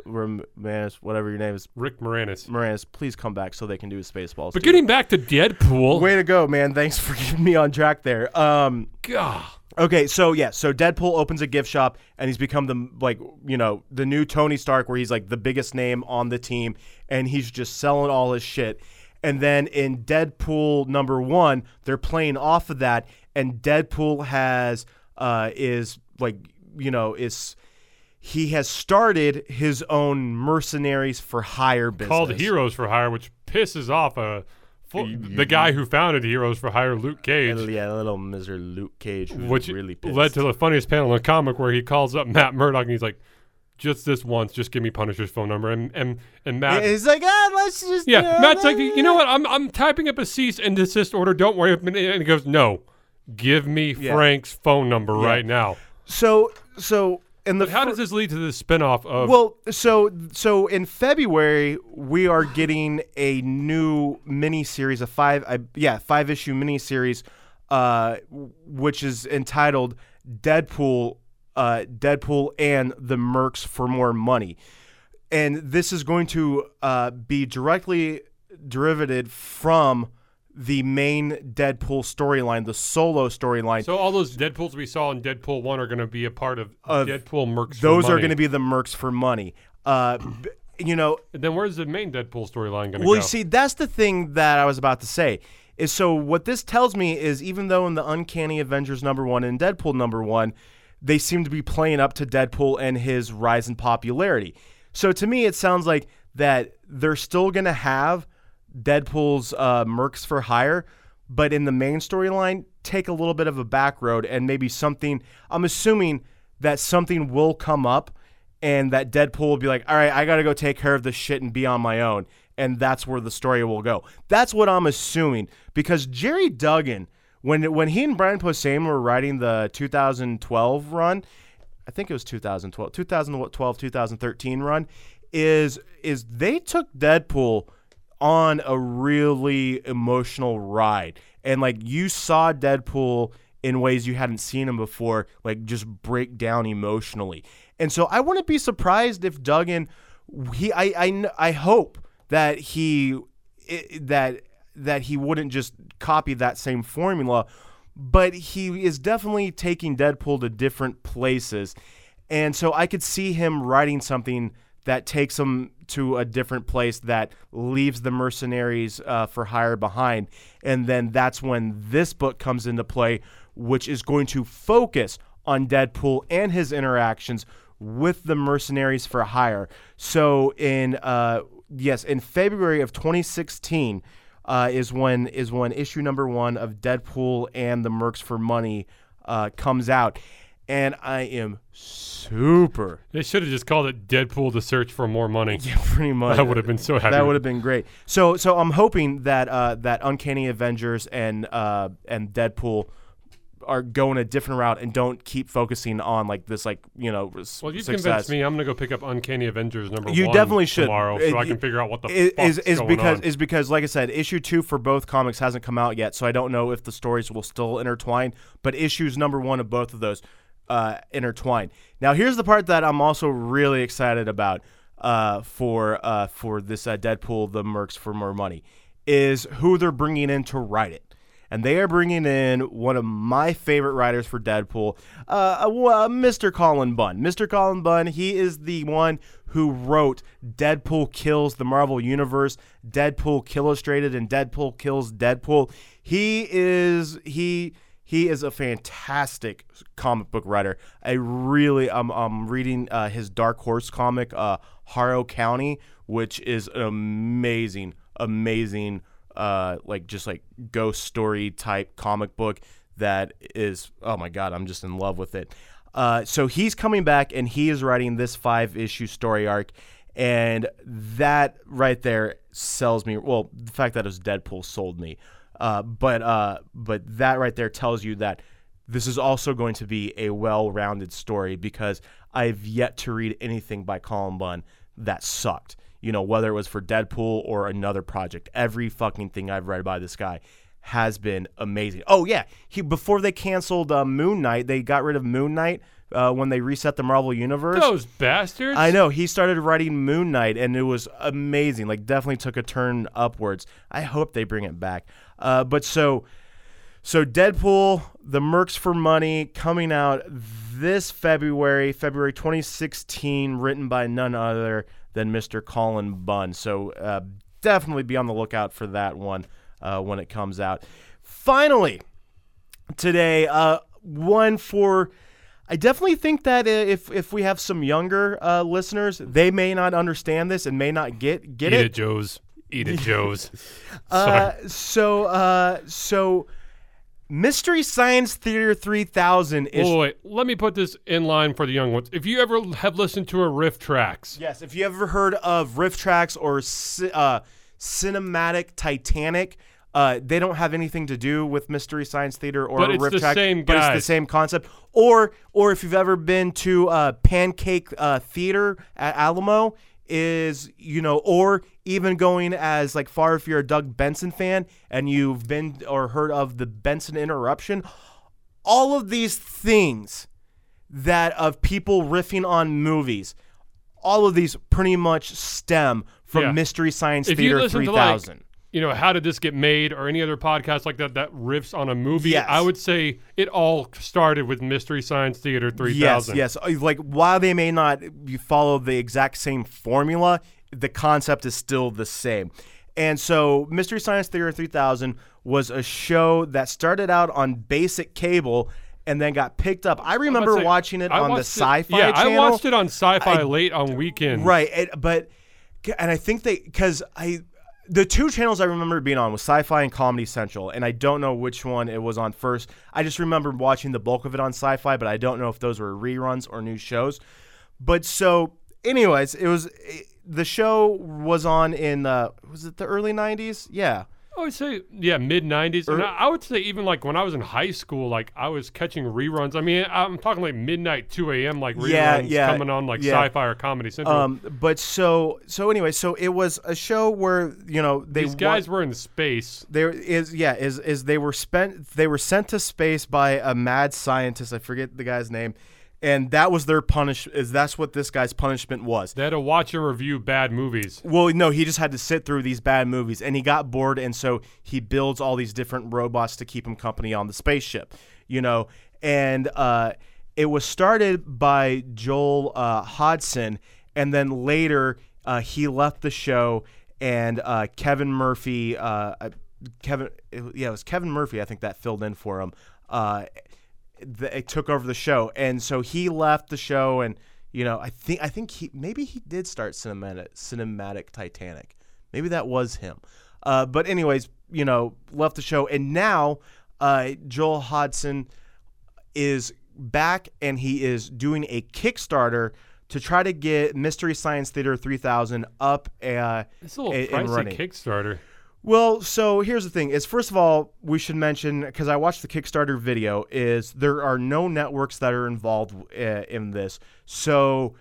C: Moranis, whatever your name is,
D: Rick Moranis.
C: Moranis. Please come back so they can do his Spaceballs.
D: But
C: too.
D: getting back to Deadpool,
C: way to go, man! Thanks for keeping me on track there. Um,
D: God.
C: okay, so yeah, so Deadpool opens a gift shop and he's become the like you know the new Tony Stark, where he's like the biggest name on the team, and he's just selling all his shit. And then in Deadpool number one, they're playing off of that, and Deadpool has uh, is like you know is he has started his own mercenaries for hire business
D: called Heroes for Hire, which pisses off a Full- the guy who founded Heroes for Hire, Luke Cage,
C: Little- yeah, little Mr. Luke Cage, who's
D: which
C: really pissed.
D: led to the funniest panel in the comic where he calls up Matt Murdock and he's like, "Just this once, just give me Punisher's phone number." And and and Matt,
C: He's like, ah, let's just.
D: yeah, Matt's like, "You know what? I'm I'm typing up a cease and desist order. Don't worry." And he goes, "No, give me. Frank's phone number right now."
C: So, so in the
D: But how
C: fir-
D: does this lead to the spinoff of?
C: Well, so so in February we are getting a new mini series, a five, I, yeah, five issue mini series, uh, which is entitled Deadpool, uh, Deadpool and the Mercs for More Money, and this is going to uh, be directly derivated from the main Deadpool storyline, the solo storyline.
D: so all those Deadpools we saw in Deadpool one are going to be a part of Deadpool Mercs.
C: Those are going to be the Mercs for money. Uh, you know,
D: And then where's the main Deadpool storyline going to
C: Well,
D: go?
C: you see, that's the thing that I was about to say. Is so what this tells me is even though in the Uncanny Avengers number one and Deadpool number one, they seem to be playing up to Deadpool and his rise in popularity. So to me, it sounds like that they're still going to have Deadpool's uh, Mercs for Hire, but in the main storyline, take a little bit of a back road and maybe something. I'm assuming that something will come up and that Deadpool will be like, all right, I got to go take care of this shit and be on my own. And that's where the story will go. That's what I'm assuming because Gerry Duggan, when when he and Brian Posehn were writing the 2012 run, I think it was 2012, 2012, 2013 run, is is they took Deadpool on a really emotional ride. And like you saw Deadpool in ways you hadn't seen him before, like just break down emotionally. And so I wouldn't be surprised if Duggan he I I, I hope that he that that he wouldn't just copy that same formula, but he is definitely taking Deadpool to different places. And so I could see him writing something that takes him to a different place that leaves the mercenaries uh, for hire behind. And then that's when this book comes into play, which is going to focus on Deadpool and his interactions with the mercenaries for hire. So in uh, yes, in February of 2016 uh, is when is when issue number one of Deadpool and the Mercs for Money uh, comes out, and I am super
D: they should have just called it Deadpool: to Search for More Money.
C: yeah, pretty much.
D: I would have been so happy.
C: That would have been great. So so I'm hoping that uh, that Uncanny Avengers and uh, and Deadpool are going a different route and don't keep focusing on like this like you know
D: Well, you've convinced me. I'm gonna go pick up Uncanny Avengers number
C: You
D: one
C: definitely should.
D: tomorrow,
C: It-
D: so I can figure out what the
C: is, is because
D: on.
C: is because like I said, issue two for both comics hasn't come out yet, so I don't know if the stories will still intertwine. But issues number one of both of those uh, intertwine. Now, here's the part that I'm also really excited about uh, for uh, for this uh, Deadpool, the Mercs for more money, is who they're bringing in to write it. And they are bringing in one of my favorite writers for Deadpool, uh, Mr. Cullen Bunn. Mr. Cullen Bunn, he is the one who wrote Deadpool Kills the Marvel Universe, Deadpool Illustrated, and Deadpool Kills Deadpool. He is he he is a fantastic comic book writer. I really I'm I'm reading uh, his Dark Horse comic, uh, Harrow County, which is an amazing, amazing uh, like just like ghost story type comic book that is oh my god i'm just in love with it uh, so he's coming back and he is writing this five issue story arc and that right there sells me well the fact that it was deadpool sold me uh, but uh, but that right there tells you that this is also going to be a well-rounded story because i've yet to read anything by cullen bunn that sucked you know, whether it was for Deadpool or another project. Every fucking thing I've read by this guy has been amazing. Oh yeah, he before they canceled uh, Moon Knight, they got rid of Moon Knight uh, when they reset the Marvel universe.
D: Those bastards!
C: I know he started writing Moon Knight, and it was amazing. Like definitely took a turn upwards. I hope they bring it back. Uh, but so, so Deadpool, the Mercs for Money, coming out this February, February 2016, written by none other than Mr. Cullen Bunn. So uh, definitely be on the lookout for that one uh, when it comes out. Finally, today, uh, one for. I definitely think that uh, if if we have some younger uh, listeners, they may not understand this and may not get get
D: Eat
C: it.
D: it, Joes. Eat it, Joe's.
C: Uh, so uh, so Mystery Science Theater 3000 is
D: Oh, wait, let me put this in line for the young ones. If you ever have listened to a RiffTrax,
C: Yes, if you ever heard of riff tracks or ci- uh, cinematic Titanic, uh, they don't have anything to do with Mystery Science Theater or
D: But it's the
C: track,
D: same
C: but it's the
D: guys.
C: same concept. Or or if you've ever been to uh, Pancake uh, Theater at Alamo, is you know, or even going as like far if you're a Doug Benson fan and you've been or heard of the Benson Interruption, all of these things that of people riffing on movies, all of these pretty much stem from
D: Yeah.
C: Mystery Science
D: if you
C: Theater
D: listen to like,
C: 3000.
D: You know, how did this get made, or any other podcast like that that riffs on a movie,
C: Yes.
D: I would say it all started with Mystery Science Theater 3000.
C: Yes, yes. Uh, Like while they may not follow the exact same formula, the concept is still the same. And so Mystery Science Theater 3000 was a show that started out on basic cable and then got picked up. I remember
D: say-
C: watching it
D: I
C: on the Sci-Fi
D: Yeah,
C: channel.
D: I watched it on Sci-Fi
C: I-
D: late on weekends.
C: Right, it, but and I think they because I the two channels I remember being on was Sci-Fi and Comedy Central, and I don't know which one it was on first. I just remember watching the bulk of it on Sci-Fi, but I don't know if those were reruns or new shows. But so, anyways, it was the show was on in uh, was it the early '90s? Yeah.
D: I would say, yeah, mid '90s,
C: Er
D: and I, would say even like when I was in high school, like I was catching reruns. I mean, I'm talking like midnight, 2 a.m. like reruns
C: Yeah, yeah,
D: coming on like
C: yeah.
D: Sci-Fi or Comedy Central.
C: Um, but so so anyway, so it was a show where you know they
D: These
C: wa-
D: guys were in space.
C: there is yeah is is they were spent they were sent to space by a mad scientist i forget the guy's name and that was their punish is that's what this guy's punishment was
D: They had to watch and review bad movies.
C: well no he just had to sit through these bad movies and he got bored and so he builds all these different robots to keep him company on the spaceship you know and uh it was started by joel uh, hodgson and then later uh, he left the show and uh, kevin murphy uh, uh, kevin yeah it was kevin murphy i think that filled in for him uh, th- it took over the show, and so he left the show, and you know, I think I think he maybe he did start cinematic cinematic Titanic, maybe that was him. Uh, but anyways, you know, left the show, and now uh, Joel Hodgson is back, and he is doing a Kickstarter to try to get Mystery Science Theater 3000 up. Uh,
D: It's a little
C: and
D: pricey
C: running.
D: Kickstarter.
C: Well, so here's the thing: is first of all, we should mention because I watched the Kickstarter video. Is there are no networks that are involved uh, in this. So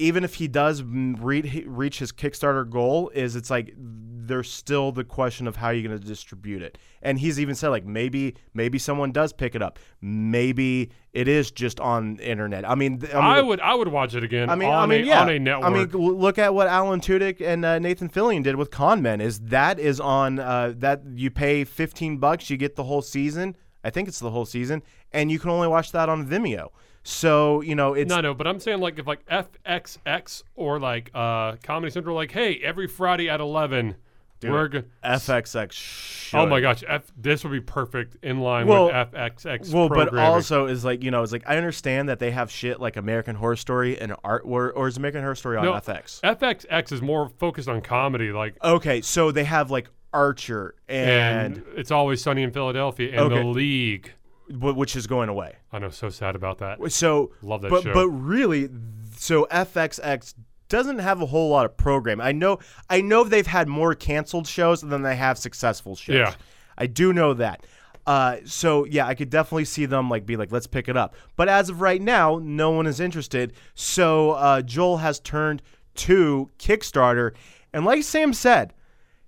C: even if he does re- reach his Kickstarter goal, is it's like there's still the question of how you're going to distribute it. And he's even said like maybe maybe someone does pick it up. Maybe it is just on internet. I mean, I, mean,
D: I would I would watch it again.
C: I mean,
D: on
C: I mean,
D: a,
C: yeah.
D: on a network.
C: I mean, look at what Alan Tudyk and uh, Nathan Fillion did with Con Man. Is that is on uh, that you pay fifteen bucks, you get the whole season. I think it's the whole season, and you can only watch that on Vimeo. So you know, it's
D: no, no, but I'm saying like if like FXX or like uh Comedy Central, like hey, every Friday at eleven, we're go-
C: FXX. Should.
D: Oh my gosh, F- this would be perfect in line
C: Well-
D: with FXX.
C: Well, but also is like you know, it's like I understand that they have shit like American Horror Story and art, or, or is American Horror Story on
D: no,
C: FX?
D: FXX is more focused on comedy, like
C: Okay, so they have like Archer and,
D: and, it's always sunny in Philadelphia and
C: Okay.
D: the League.
C: Wh- which is going away.
D: I know, so sad about that.
C: So
D: Love that
C: but,
D: show.
C: But really, so FXX doesn't have a whole lot of program. I know I know they've had more canceled shows than they have successful shows.
D: Yeah.
C: I do know that. Uh, so yeah, I could definitely see them like be like, let's pick it up. But as of right now, no one is interested. So uh, Joel has turned to Kickstarter, and like Sam said,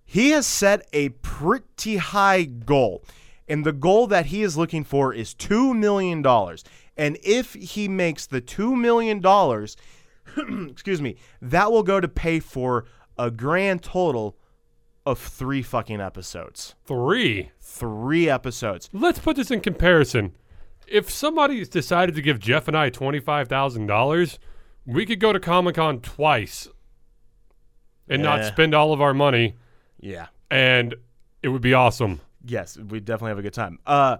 C: he has set a pretty high goal. And the goal that he is looking for is $2 million. And if he makes the $2 million, excuse me, that will go to pay for a grand total of three fucking episodes.
D: Three.
C: Three episodes.
D: Let's put this in comparison. If somebody decided to give Jeff and I twenty five thousand dollars, we could go to Comic Con twice and not
C: eh.
D: spend all of our money,
C: Yeah.
D: and it would be awesome.
C: Yes, we definitely have a good time. Uh,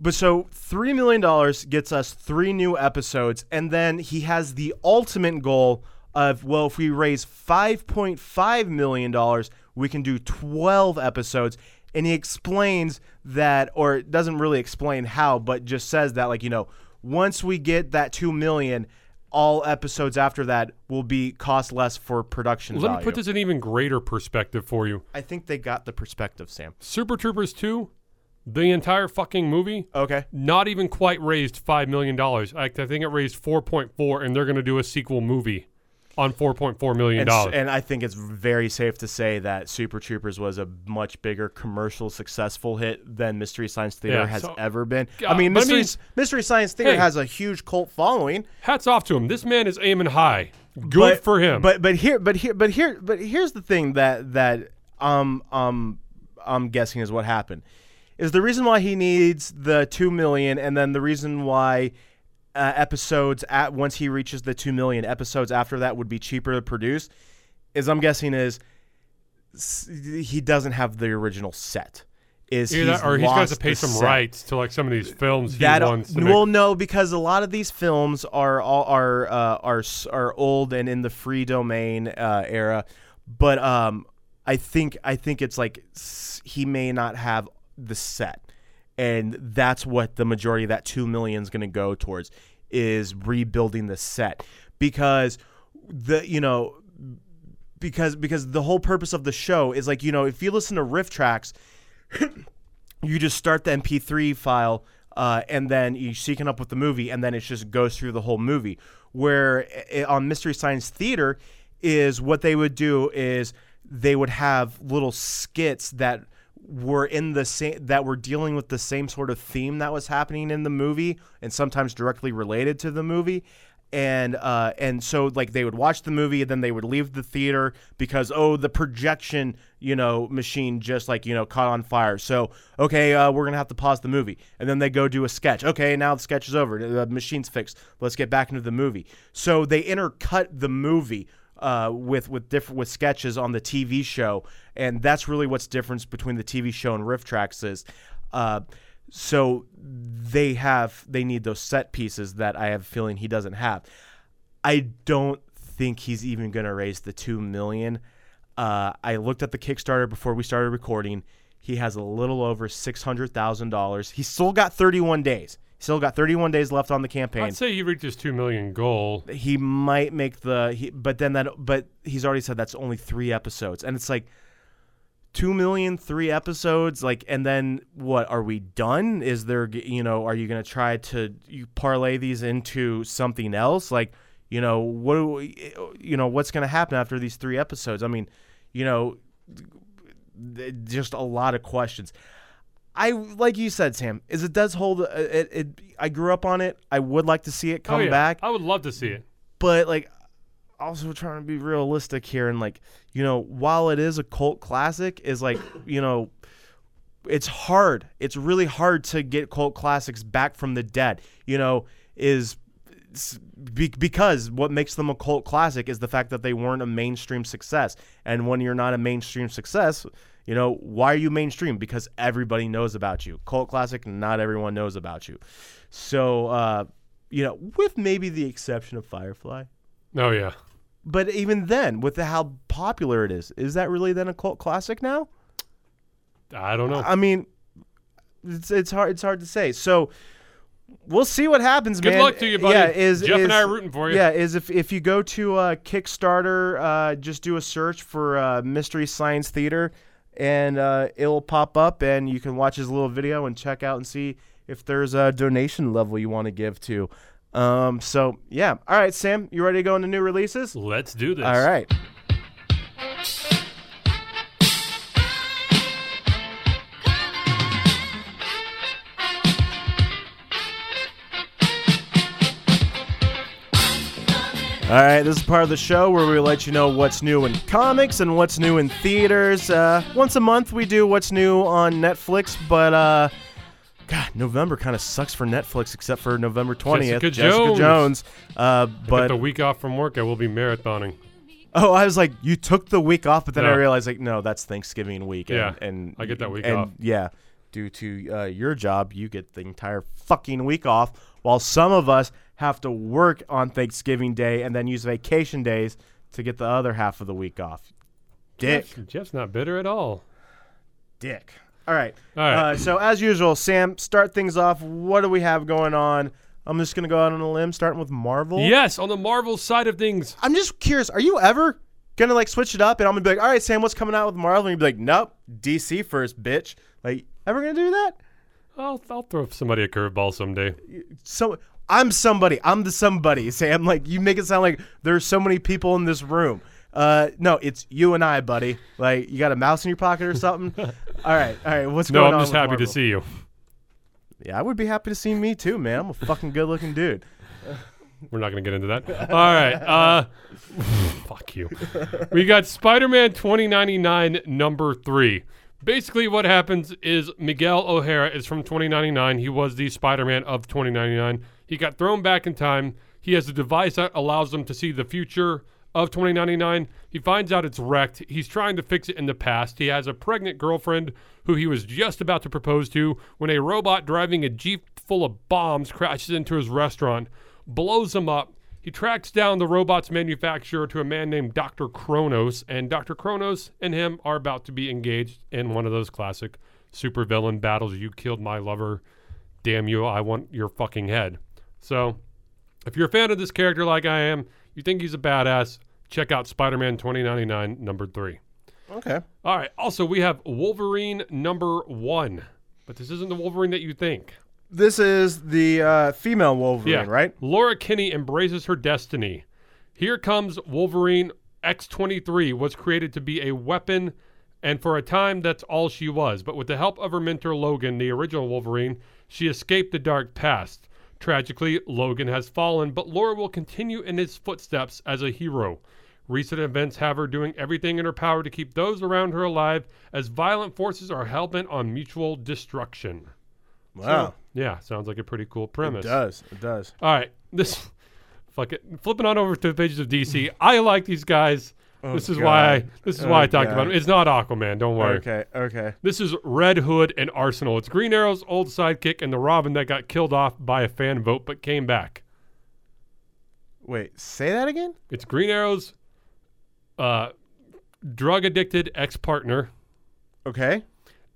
C: but so three million dollars gets us three new episodes, and then he has the ultimate goal of well, if we raise five point five million dollars, we can do 12 episodes. And he explains that, or doesn't really explain how, but just says that, like, you know, once we get that 2 million, all episodes after that will be cost less for production
D: Let
C: value.
D: me put this in even greater perspective for you.
C: I think they got the perspective, Sam.
D: Super Troopers 2, the entire fucking movie,
C: Okay.
D: not even quite raised $5 million. I, I think it raised 4.4 and they're going to do a sequel movie on $4.4 million.
C: And, and I think it's very safe to say that Super Troopers was a much bigger commercial successful hit than Mystery Science Theater
D: Yeah,
C: has
D: so-
C: ever been. I mean,
D: but I
C: Mystery,
D: mean-
C: Mystery Science Theater
D: Hey.
C: has a huge cult following.
D: Hats off to him. This man is aiming high. Good
C: but,
D: for him.
C: But but here but here but here but here's the thing that that um um I'm guessing is what happened is the reason why he needs the two million and then the reason why uh, episodes at once he reaches the two million episodes after that would be cheaper to produce is I'm guessing is he doesn't have the original set. Is
D: Either
C: he's
D: that or he's got to pay some
C: set
D: rights to like some of these films he
C: that
D: wants to make.
C: well no because a lot of these films are all are uh, are are old and in the free domain uh, era but um i think i think it's like he may not have the set and that's what the majority of that 2 million is going to go towards is rebuilding the set because the you know because because the whole purpose of the show is like you know if you listen to RiffTrax you just start the MP3 file uh, and then you sync up with the movie, and then it just goes through the whole movie. Where i- on Mystery Science Theater is what they would do is they would have little skits that were in the same that were dealing with the same sort of theme that was happening in the movie, and sometimes directly related to the movie. And uh, and so like they would watch the movie and then they would leave the theater because oh the projection you know machine just like you know caught on fire. So okay uh, we're gonna have to pause the movie. And then they go do a sketch. Okay now the sketch is over. The machine's fixed. Let's get back into the movie. So they intercut the movie uh, with with different with sketches on the TV show, and that's really what's difference between the TV show and RiffTrax is. Uh, so they have they need those set pieces that I have a feeling he doesn't have. I don't think he's even going to raise the two million. Uh, I looked at the Kickstarter before we started recording. He has a little over six hundred thousand dollars. He's still got thirty one days. Still got thirty one days left on the campaign.
D: I'd say he reached his two million goal.
C: he might make the he, but then that but he's already said that's only three episodes. And it's like two million three episodes like and then what are we done? Is there you know are you going to try to you parlay these into something else? Like you know what do we, you know what's going to happen after these three episodes? I mean you know just a lot of questions I like you said, Sam. Is it does hold uh, it, it? I grew up on it. I would like to see it come
D: oh, yeah.
C: back
D: I would love to see it.
C: but like also trying to be realistic here and like you know while it is a cult classic is like you know it's hard it's really hard to get cult classics back from the dead you know is be- because what makes them a cult classic is the fact that they weren't a mainstream success and when you're not a mainstream success you know why are you mainstream because everybody knows about you cult classic not everyone knows about you so uh you know with maybe the exception of firefly
D: Oh yeah.
C: but even then, with the, how popular it is, is that really then a cult classic now?
D: I don't know.
C: I mean, it's it's hard it's hard to say. So we'll see what happens,
D: Good
C: man.
D: luck to you, buddy.
C: Yeah, is
D: Jeff and I are rooting for you.
C: Yeah, is if if you go to uh, Kickstarter, uh, just do a search for uh, Mystery Science Theater, and uh, it'll pop up, and you can watch his little video and check out and see if there's a donation level you want to give to. Um, so yeah, all right, Sam, you ready to go into new releases?
D: Let's do this.
C: All right. All right, this is part of the show where we let you know what's new in comics and what's new in theaters. Uh, once a month, we do what's new on Netflix, but uh, God, November kind of sucks for Netflix, except for November twentieth,
D: Jessica Jones.
C: Jones. Uh,
D: But the week off from work, I will be marathoning.
C: Oh, I was like, you took the week off, but then I realized like, no, that's Thanksgiving week. And,
D: Yeah,
C: and
D: I get that week
C: and,
D: off.
C: Yeah, due to uh, your job, you get the entire fucking week off, while some of us have to work on Thanksgiving Day and then use vacation days to get the other half of the week off. Dick.
D: Jeff- Jeff's not bitter at all.
C: Dick. All right.
D: All right.
C: Uh, so as usual, Sam, start things off. What do we have going on? I'm just gonna go out on a limb, starting with Marvel.
D: Yes, on the Marvel side of things.
C: I'm just curious. Are you ever gonna like switch it up? And I'm gonna be like, all right, Sam, what's coming out with Marvel? And you'd be like, nope, DC first, bitch. Like, ever gonna do that?
D: I'll, I'll throw somebody a curveball someday.
C: So I'm somebody. I'm the somebody, Sam. Like you make it sound like there's so many people in this room. Uh, no, it's you and I, buddy. Like you got a mouse in your pocket or something. all right, all right. What's
D: No,
C: going on?
D: No, I'm just happy to see you.
C: Yeah, I would be happy to see me too, man. I'm a fucking good looking dude.
D: We're not going to get into that. All right. Uh, fuck you. We got Spider Man 2099, number three. Basically, what happens is Miguel O'Hara is from 2099. He was the Spider Man of 2099. He got thrown back in time. He has a device that allows him to see the future of 2099. He finds out it's wrecked. He's trying to fix it in the past. He has a pregnant girlfriend who he was just about to propose to when a robot driving a Jeep full of bombs crashes into his restaurant, blows him up. He tracks down the robot's manufacturer to a man named Dr. Kronos, and Dr. Kronos and him are about to be engaged in one of those classic supervillain battles. You killed my lover. Damn you, I want your fucking head. So, if you're a fan of this character like I am, you think he's a badass, check out Spider Man 2099, number three.
C: Okay.
D: All right. Also, we have Wolverine number one, but this isn't the Wolverine that you think.
C: This is the uh, female Wolverine, right?
D: Laura Kinney embraces her destiny. Here comes Wolverine X23 was created to be a weapon, and for a time that's all she was. But with the help of her mentor Logan, the original Wolverine, she escaped the dark past. Tragically, Logan has fallen, but Laura will continue in his footsteps as a hero. Recent events have her doing everything in her power to keep those around her alive as violent forces are hell bent on mutual destruction.
C: Wow.
D: Yeah, sounds like a pretty cool premise.
C: It does. It does.
D: All right, this fuck it. Flipping on over to the pages of DC. I like these guys. This is why I this is
C: Oh,
D: why I talked
C: God.
D: about them. It's not Aquaman. Don't worry.
C: Okay. Okay.
D: This is Red Hood and Arsenal. It's Green Arrow's old sidekick and the Robin that got killed off by a fan vote but came back.
C: Wait. Say that again.
D: It's Green Arrow's uh, drug addicted ex partner
C: Okay.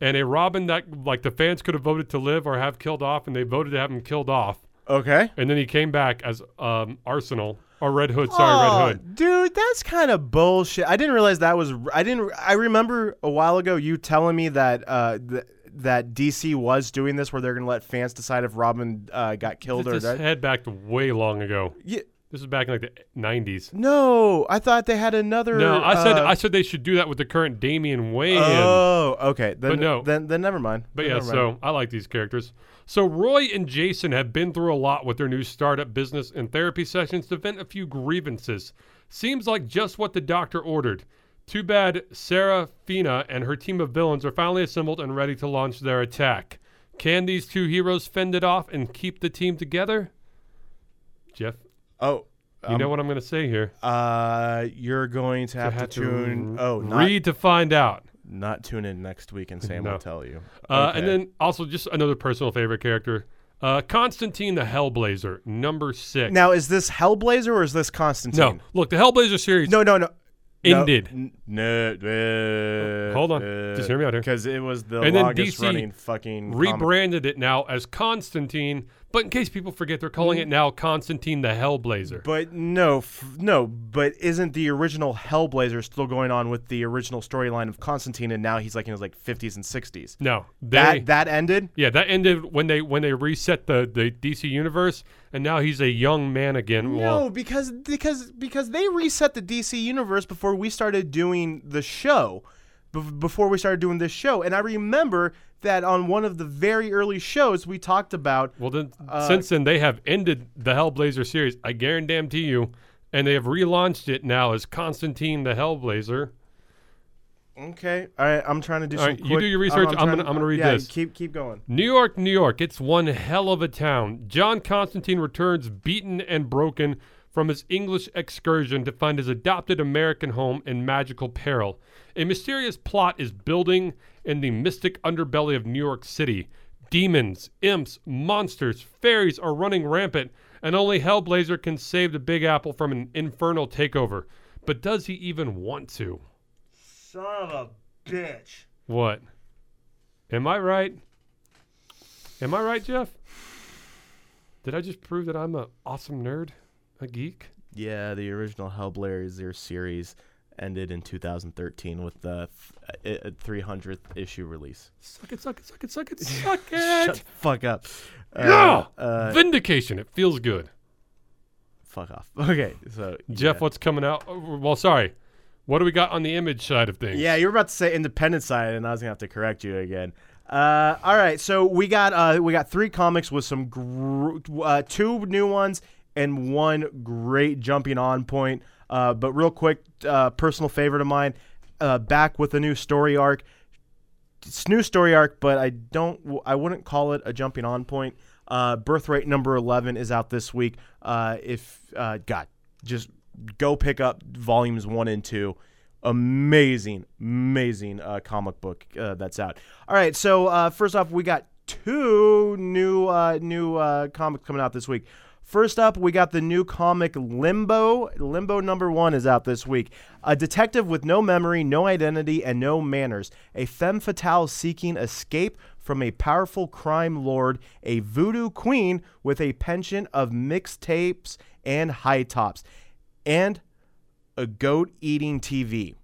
D: and a Robin that like the fans could have voted to live or have killed off, and they voted to have him killed off.
C: Okay.
D: And then he came back as um, Arsenal or Red Hood. Sorry,
C: Oh,
D: Red Hood.
C: Dude, that's kind of bullshit. I didn't realize that was. I didn't. I remember a while ago you telling me that uh, th- that DC was doing this, where they're going to let fans decide if Robin uh, got killed or
D: This
C: died.
D: head back to way long ago.
C: Yeah,
D: This is back in like the '90s.
C: no, I thought they had another.
D: No, I said
C: uh,
D: I said they should do that with the current Damian Wayne.
C: Oh, okay. Then,
D: But no.
C: Then, then never mind.
D: but
C: Then
D: yeah,
C: never mind.
D: so I like these characters. So Roy and Jason have been through a lot with their new startup business and therapy sessions to vent a few grievances. Seems like just what the doctor ordered. Too bad Sarah Fina and her team of villains are finally assembled and ready to launch their attack. Can these two heroes fend it off and keep the team together? Jeff,
C: Oh,
D: you know what I'm going to say here.
C: uh, you're going to have,
D: have
C: to
D: to
C: tune.
D: r-
C: oh, not
D: read to find out.
C: Not tune in next week, and Sam
D: No.
C: will tell you.
D: Uh,
C: Okay.
D: And then also just another personal favorite character, uh, Constantine the Hellblazer, number six.
C: now, is this Hellblazer or is this Constantine?
D: no, look, the Hellblazer series.
C: No, no, no.
D: Ended.
C: No, no uh,
D: Hold on. Just hear me out here.
C: Because it was the
D: And then
C: longest
D: DC
C: running fucking comic-
D: rebranded it now as Constantine, but in case people forget, they're calling
C: Mm.
D: it now Constantine the Hellblazer.
C: But no, f- no. But isn't the original Hellblazer still going on with the original storyline of Constantine, and now he's like in his like 50s and 60s?
D: no, they,
C: That that ended.
D: yeah, that ended when they when they reset the the DC universe, and now he's a young man again.
C: No,
D: Well,
C: because because because they reset the DC universe before we started doing the show, Bef- before we started doing this show, and I remember that on one of the very early shows we talked about.
D: well then
C: Uh,
D: since then they have ended the Hellblazer series. I guarantee you, and they have relaunched it now as Constantine the Hellblazer.
C: Okay, all right, I'm trying to do
D: All
C: some.
D: right, you do your um, research. I'm
C: trying
D: gonna- I'm gonna read
C: yeah,
D: this.
C: Keep keep going.
D: New York, New York. It's one hell of a town. John Constantine returns beaten and broken from his English excursion to find his adopted American home in magical peril. A mysterious plot is building in the mystic underbelly of New York City. Demons, imps, monsters, fairies are running rampant, and only Hellblazer can save the Big Apple from an infernal takeover. But does he even want to?
C: Son of a bitch.
D: What? Am I right? Am I right, Jeff? Did I just prove that I'm a awesome nerd, a geek?
C: Yeah, the original Hellblazer series ended in 2013 with the th- uh, 300th issue release.
D: Suck it, suck it, suck it, suck it, suck
C: Shut
D: it.
C: the fuck up. Uh,
D: Yeah.
C: uh,
D: Vindication. It feels good.
C: fuck off. Okay, so
D: Jeff,
C: yeah.
D: what's coming out? oh, Well, sorry. What do we got on the image side of things?
C: Yeah, you were about to say independent side, and I was gonna have to correct you again. Uh, all right, so we got uh, we got three comics with some gr- uh, two new ones and one great jumping on point. Uh, but real quick, uh, personal favorite of mine, uh, back with a new story arc. It's new story arc, but I don't I wouldn't call it a jumping on point. Birthright number eleven is out this week. If God, just go pick up volumes one and two amazing, amazing uh, comic book uh, that's out. All right, so uh, first off, we got two new uh, new uh, comics coming out this week. First up, we got the new comic Limbo. Limbo number one is out this week. A detective with no memory, no identity, and no manners. A femme fatale seeking escape from a powerful crime lord. A voodoo queen with a penchant of mixtapes and high tops. And a goat eating TV.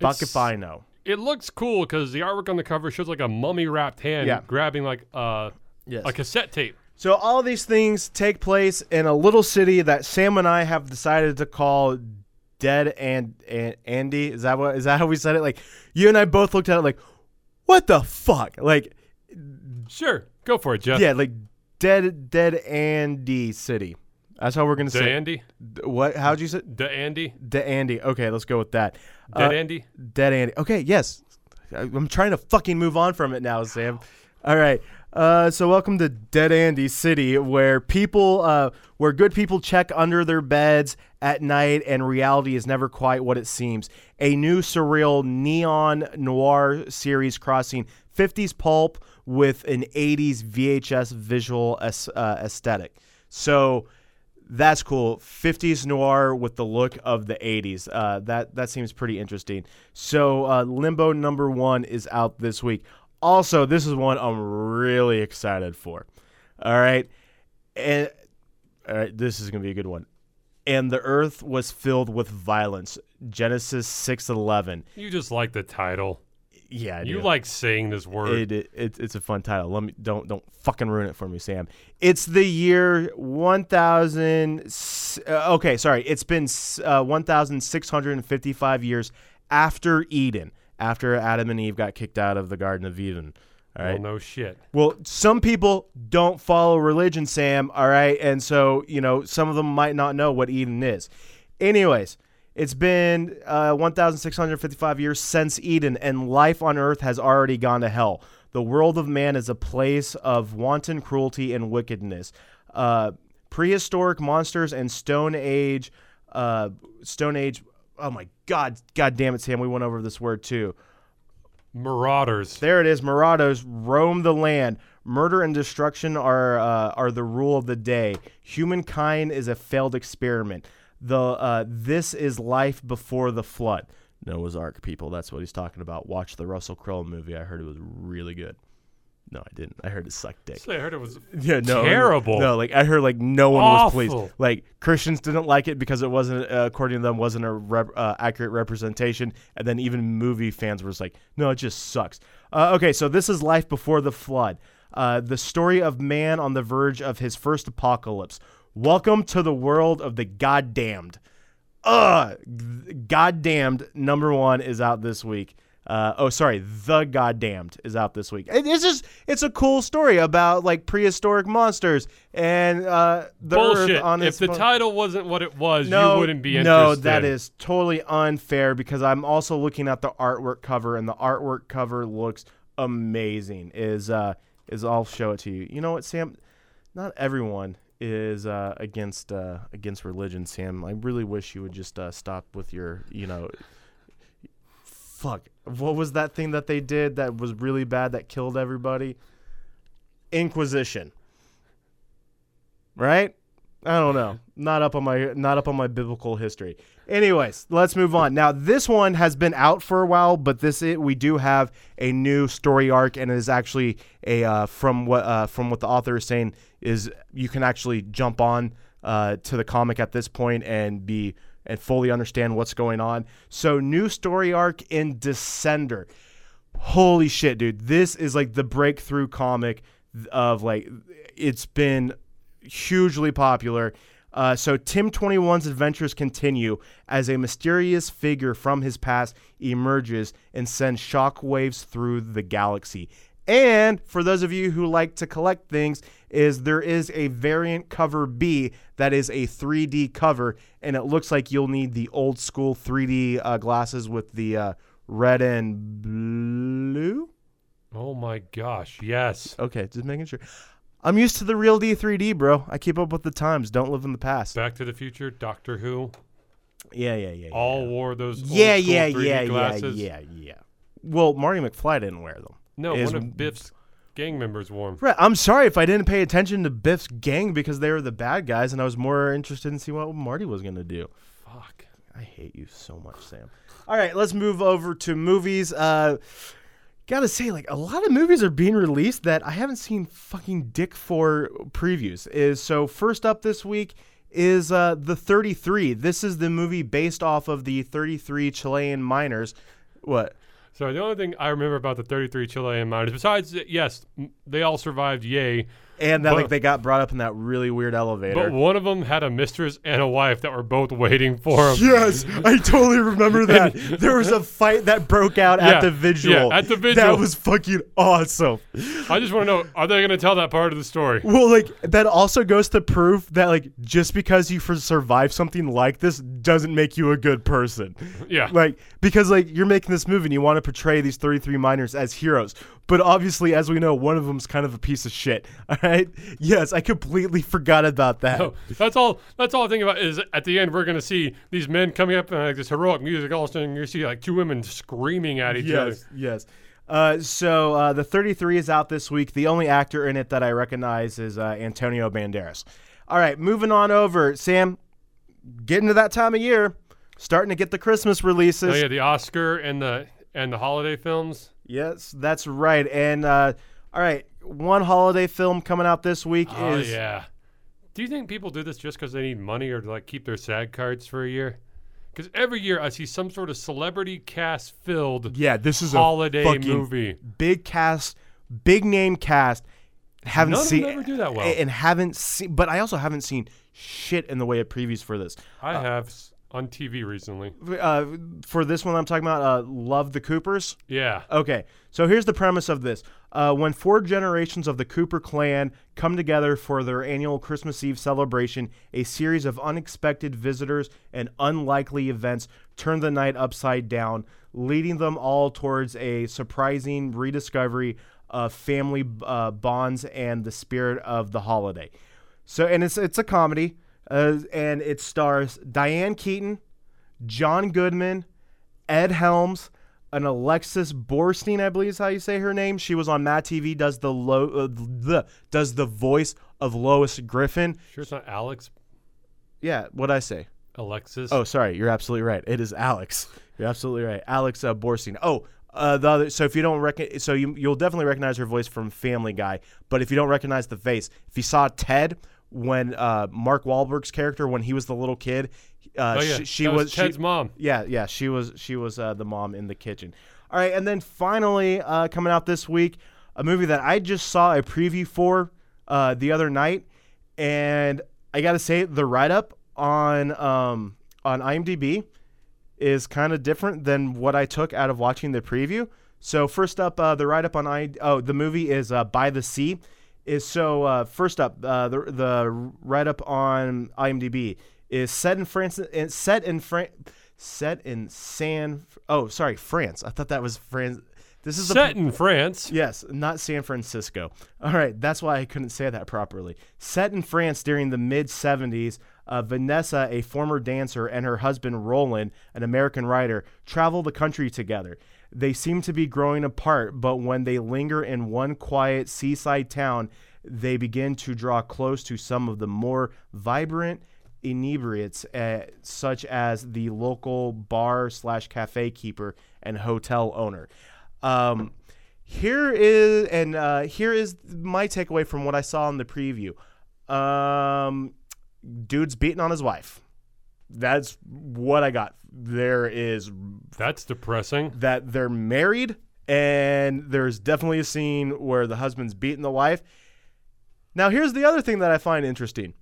C: Fuck if I know.
D: It looks cool because the artwork on the cover shows like a mummy wrapped hand
C: Yeah.
D: grabbing like uh,
C: Yes.
D: a cassette tape.
C: So all these things take place in a little city that Sam and I have decided to call Dead and, and Andy. Is that what is that how we said it? Like you and I both looked at it like, what the fuck? Like
D: Sure, go for it, Jeff.
C: yeah, like Dead Dead Andy City. That's how we're gonna say.
D: Andy.
C: What? How'd you say?
D: the Andy,
C: Dead Andy. Okay, let's go with that.
D: dead
C: Uh,
D: Andy.
C: Dead Andy. Okay, yes. I'm trying to fucking move on from it now, Sam. All right. Uh, so welcome to Dead Andy City, where people, uh, where good people check under their beds at night, and reality is never quite what it seems. A new surreal neon noir series crossing 50s pulp with an 80s VHS visual uh, aesthetic. So that's cool. 50s noir with the look of the 80s. Uh, that that seems pretty interesting. So uh, Limbo number one is out this week. Also, this is one I'm really excited for. All right, and all right, this is gonna be a good one. And the earth was filled with violence. Genesis six eleven.
D: You just like the title.
C: Yeah, I
D: You
C: do.
D: like saying this word.
C: It, it, it it's a fun title. Let me don't don't fucking ruin it for me, Sam. It's the year one thousand. Uh, okay, sorry. It's been uh, one thousand six hundred and fifty five years after Eden, after Adam and Eve got kicked out of the Garden of Eden. All
D: well, no shit.
C: Well, some people don't follow religion, Sam. All right, and so you know some of them might not know what Eden is. Anyways, it's been uh, 1,655 years since Eden, and life on Earth has already gone to hell. The world of man is a place of wanton cruelty and wickedness. Uh, prehistoric monsters and Stone Age, uh, Stone Age. Oh my God! God damn it, Sam. We went over this word too.
D: Marauders.
C: There it is. Marauders roam the land. Murder and destruction are uh, are the rule of the day. Humankind is a failed experiment. The uh, this is life before the flood. Noah's Ark, people. That's what he's talking about. Watch the Russell Crowe movie. I heard it was really good. No, I didn't. I heard it sucked dick.
D: I heard it was
C: Yeah, no,
D: Terrible.
C: No, like I heard, like no one was pleased. Like Christians didn't like it because it wasn't, uh, according to them, wasn't a rep- uh, accurate representation. And then even movie fans were just like, no, it just sucks. Uh, okay, so this is life before the flood. Uh, the story of man on the verge of his first apocalypse. Welcome to the world of the goddamned. Ugh, goddamned number one is out this week. Uh, oh, sorry, the goddamned is out this week. It- it's just it's a cool story about like prehistoric monsters and uh, the
D: bullshit.
C: on
D: if the
C: mo-
D: title wasn't what it was,
C: no,
D: you wouldn't be interested.
C: No, that is totally unfair because I'm also looking at the artwork cover and the artwork cover looks amazing. Is uh is I'll show it to you. You know what, Sam? Not everyone is uh, against uh, against religion, Sam. I really wish you would just uh, stop with your, you know, fuck. What was that thing that they did that was really bad that killed everybody? Inquisition. Right? I don't know. Not up on my not up on my biblical history. Anyways, let's move on. Now, this one has been out for a while, but this it, we do have a new story arc, and it is actually a uh, from what uh, from what the author is saying is you can actually jump on uh, to the comic at this point and be and fully understand what's going on. So, new story arc in Descender. Holy shit, dude! This is like the breakthrough comic of like it's been hugely popular. Uh, so Tim 21's adventures continue as a mysterious figure from his past emerges and sends shockwaves through the galaxy. And for those of you who like to collect things, is there is a variant cover B that is a 3D cover, and it looks like you'll need the old school 3D uh, glasses with the uh, red and blue.
D: Oh my gosh, yes.
C: Okay, just making sure. I'm used to the RealD 3D, bro. I keep up with the times. Don't live in the past.
D: Back to the Future, Doctor Who,
C: Yeah, yeah, yeah.
D: all wore those.
C: yeah, yeah,
D: 3D
C: yeah,
D: glasses.
C: yeah, yeah, yeah. Well, Marty McFly didn't wear them.
D: No,
C: Is-
D: one of Biff's gang members wore 'em.
C: Right. I'm sorry if I didn't pay attention to Biff's gang because they were the bad guys, and I was more interested in see what Marty was gonna do.
D: Fuck.
C: I hate you so much, Sam. All right, let's move over to movies. Uh, gotta say, like a lot of movies are being released that I haven't seen fucking dick for previews. Is so first up this week is uh, the 33. This is the movie based off of the 33 Chilean miners. What?
D: So the only thing I remember about the 33 Chilean miners, besides yes, they all survived, yay.
C: And that
D: But-
C: like they got brought up in that really weird elevator.
D: But one of them had a mistress and a wife that were both waiting for him.
C: Yes, I totally remember that. there was a fight that broke out
D: Yeah,
C: at the vigil.
D: yeah, at the vigil.
C: That was fucking awesome.
D: I just want to know: Are they going to tell that part of the story?
C: Well, like that also goes to prove that like just because you for survive something like this doesn't make you a good person.
D: Yeah.
C: Like because like you're making this movie and you want to portray these 33 miners as heroes, but obviously as we know one of them's kind of a piece of shit. All right? Yes, I completely forgot about that.
D: So that's all. That's all I think about is at the end we're going to see these men coming up and like this heroic music. All of a sudden you see like two women screaming at each other.
C: Yes, yes. Uh, so uh, the 33 is out this week. The only actor in it that I recognize is uh, Antonio Banderas. All right, moving on over. Sam, getting to that time of year, starting to get the Christmas releases.
D: Oh yeah, the Oscar and the and the holiday films.
C: Yes, that's right. And uh, all right, one holiday film coming out this week
D: Oh
C: is
D: yeah. Do you think people do this just because they need money or to like keep their SAG cards for a year? Because every year I see some sort of celebrity cast filled
C: yeah, this is
D: holiday
C: a fucking
D: movie.
C: big cast, big name cast. Haven't
D: None
C: seen
D: ever do that well.
C: and haven't seen, but I also haven't seen shit in the way of previews for this.
D: I have on TV recently.
C: uh, for this one I'm talking about, uh, Love the Coopers.
D: Yeah.
C: Okay, so here's the premise of this. Uh, when four generations of the Cooper clan come together for their annual Christmas Eve celebration, a series of unexpected visitors and unlikely events turn the night upside down, leading them all towards a surprising rediscovery of family uh, bonds and the spirit of the holiday. So, and it's it's a comedy, uh, and it stars Diane Keaton, John Goodman, Ed Helms, and Alexis Borstein, I believe is how you say her name. She was on MADtv. Does the lo- uh, the does the voice of Lois Griffin?
D: Sure, it's not Alex.
C: Yeah, what I say?
D: Alexis.
C: Oh, sorry, you're absolutely right. It is Alex. You're absolutely right, Alex uh, Borstein. Oh, uh, the other. So if you don't recognize, so you you'll definitely recognize her voice from Family Guy. But if you don't recognize the face, if you saw Ted when uh, Mark Wahlberg's character when he was the little kid, uh,
D: Oh, yeah.
C: she, she
D: was
C: was
D: Ted's
C: she,
D: mom.
C: Yeah, yeah, she was she was uh, the mom in the kitchen. All right, and then finally uh, coming out this week, a movie that I just saw a preview for uh, the other night, and I gotta say the write up on um, on IMDb is kind of different than what I took out of watching the preview. So first up, uh, the write up on I oh the movie is uh, By the Sea. Is so uh, first up uh, the the write up on IMDb is set in France set in France set in San oh sorry France I thought that was France this is
D: Set
C: a,
D: in France.
C: Yes, not San Francisco. All right, that's why I couldn't say that properly. Set in France during the mid 70s, uh, Vanessa, a former dancer, and her husband Roland, an American writer, travel the country together. They seem to be growing apart, but when they linger in one quiet seaside town, they begin to draw close to some of the more vibrant inebriates, uh, such as the local bar slash cafe keeper and hotel owner. Um, here is and uh, here is my takeaway from what I saw in the preview. Um, dude's beating on his wife. That's what I got. There is
D: That's depressing.
C: that they're married, and there's definitely a scene where the husband's beating the wife. Now, here's the other thing that I find interesting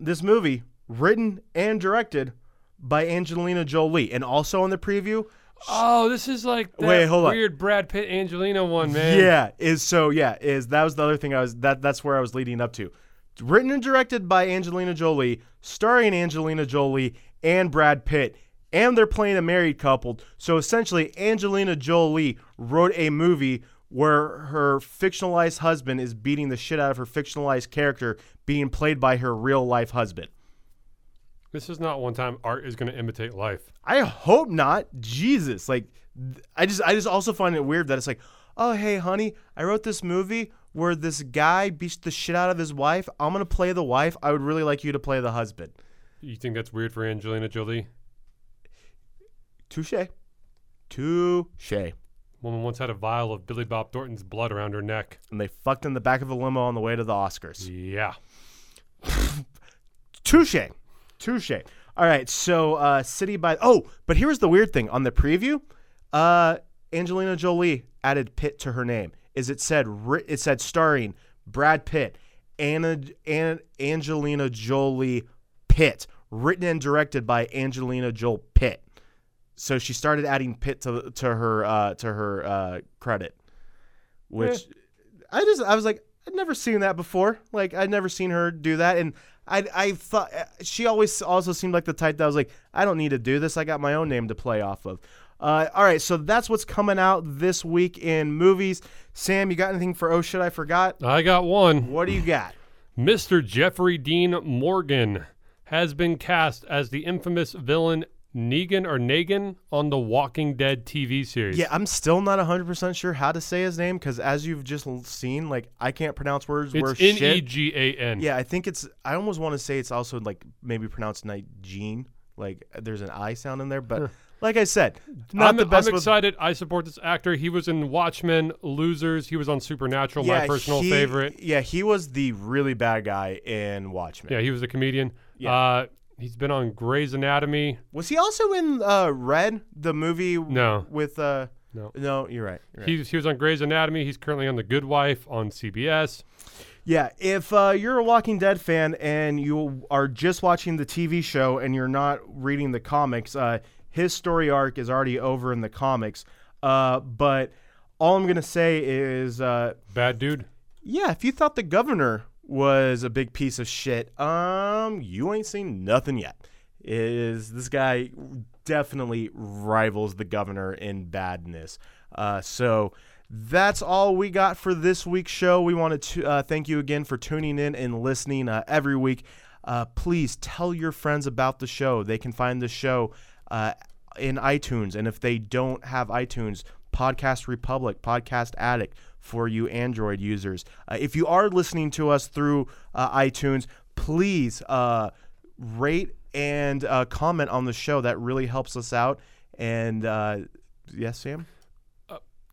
C: this movie, written and directed by Angelina Jolie, and also in the preview,
D: Oh, this is like that
C: Wait, hold on.
D: weird Brad Pitt Angelina one, man.
C: Yeah, is so yeah, is that was the other thing I was that that's where I was leading up to. Written and directed by Angelina Jolie, starring Angelina Jolie and Brad Pitt, and they're playing a married couple. So essentially Angelina Jolie wrote a movie where her fictionalized husband is beating the shit out of her fictionalized character being played by her real life husband.
D: This is not one time art is going to imitate life.
C: I hope not. Jesus, like I just I just also find it weird that it's like, "Oh, hey honey, I wrote this movie where this guy beats the shit out of his wife. I'm going to play the wife. I would really like you to play the husband."
D: You think that's weird for Angelina Jolie?
C: Touche. Touche.
D: Woman once had a vial of Billy Bob Thornton's blood around her neck.
C: And they fucked in the back of a limo on the way to the Oscars.
D: Yeah.
C: Touche. Touche. All right, so uh, City by Oh, but here's the weird thing on the preview. Uh, Angelina Jolie added Pitt to her name. Is it said it said starring Brad Pitt, Anna, An, Angelina Jolie Pitt, written and directed by Angelina Jolie Pitt. So she started adding Pitt to to her uh, to her uh, credit, which I just I was like I'd never seen that before. Like I'd never seen her do that, and I I thought she always also seemed like the type that was like I don't need to do this. I got my own name to play off of. Uh, all right, so that's what's coming out this week in movies. Sam, you got anything for Oh Shit I Forgot?
D: I got one.
C: What do you got?
D: Mr. Jeffrey Dean Morgan has been cast as the infamous villain Negan or Negan on the Walking Dead TV series.
C: Yeah, I'm still not 100% sure how to say his name because as you've just seen, like I can't pronounce words where
D: It's N E. G A N.
C: Yeah, I think it's. I almost want to say it's also like maybe pronounced Night Gene. Like there's an I sound in there, but like I said, not
D: I'm,
C: the best
D: I'm
C: with
D: excited. I support this actor. He was in Watchmen, Losers. He was on Supernatural, my personal
C: he-
D: favorite.
C: Yeah, he was the really bad guy in Watchmen.
D: Yeah, he was a comedian.
C: Yeah.
D: Uh, he's been on Grey's Anatomy.
C: Was he also in uh, Red, the movie?
D: No.
C: With uh,
D: No.
C: no, you're right. You're right.
D: He, he was on Grey's Anatomy. He's currently on The Good Wife on CBS.
C: Yeah, if uh, you're a Walking Dead fan and you are just watching the TV show and you're not reading the comics, uh, his story arc is already over in the comics. Uh, but all I'm gonna say is, uh,
D: Bad dude.
C: yeah, if you thought the governor was a big piece of shit, um, you ain't seen nothing yet. Is this guy definitely rivals the governor in badness? Uh, so that's all we got for this week's show. We want to uh, thank you again for tuning in and listening uh, every week. Uh, please tell your friends about the show. They can find the show uh, in iTunes, and if they don't have iTunes, Podcast Republic, Podcast Addict for you Android users. Uh, if you are listening to us through uh, iTunes, please uh, rate and uh, comment on the show. That really helps us out. And uh, yes, Sam.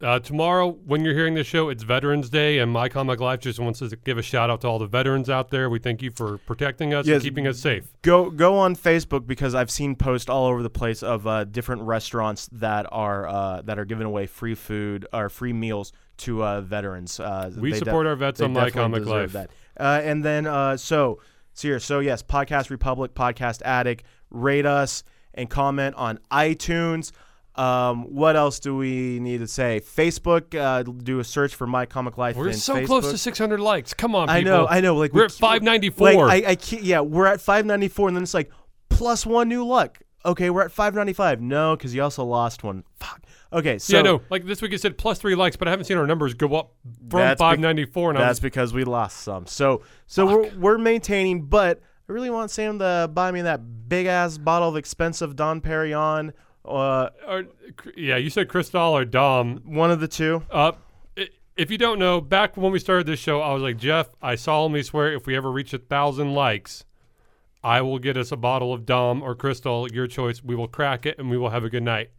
D: Uh, tomorrow, when you're hearing this show, it's Veterans Day, and My Comic Life just wants to give a shout out to all the veterans out there. We thank you for protecting us
C: Yes.
D: and keeping us safe.
C: Go go on Facebook because I've seen posts all over the place of uh, different restaurants that are uh, that are giving away free food or free meals to uh, veterans. Uh,
D: We
C: they
D: support our vets
C: they
D: on My
C: definitely
D: Comic
C: deserve
D: Life.
C: That. Uh, and then uh, so here so yes, Podcast Republic, Podcast Addict, rate us and comment on iTunes. Um, what else do we need to say? Facebook, uh, do a search for My Comic Life.
D: We're so close to 600 likes. Come on, people.
C: I know, I know. Like
D: We're
C: we
D: at 594.
C: Like I, I can't, yeah, we're at 594, and then it's like plus one new luck. Okay, we're at 595. No, because you also lost one. Fuck. Okay, so
D: yeah, no. Like this week, it said plus three likes, but I haven't seen our numbers go up from
C: That's bec-
D: 594. and I
C: that's
D: was,
C: because we lost some. So so we're, we're maintaining, but I really want Sam to buy me that big ass bottle of expensive Dom Perignon. Uh,
D: or, yeah, you said Cristal or Dom.
C: one of the two.
D: Uh, if you don't know, back when we started this show, I was like, Jeff, I solemnly swear if we ever reach a thousand likes, I will get us a bottle of Dom or Cristal, your choice. We will crack it and we will have a good night.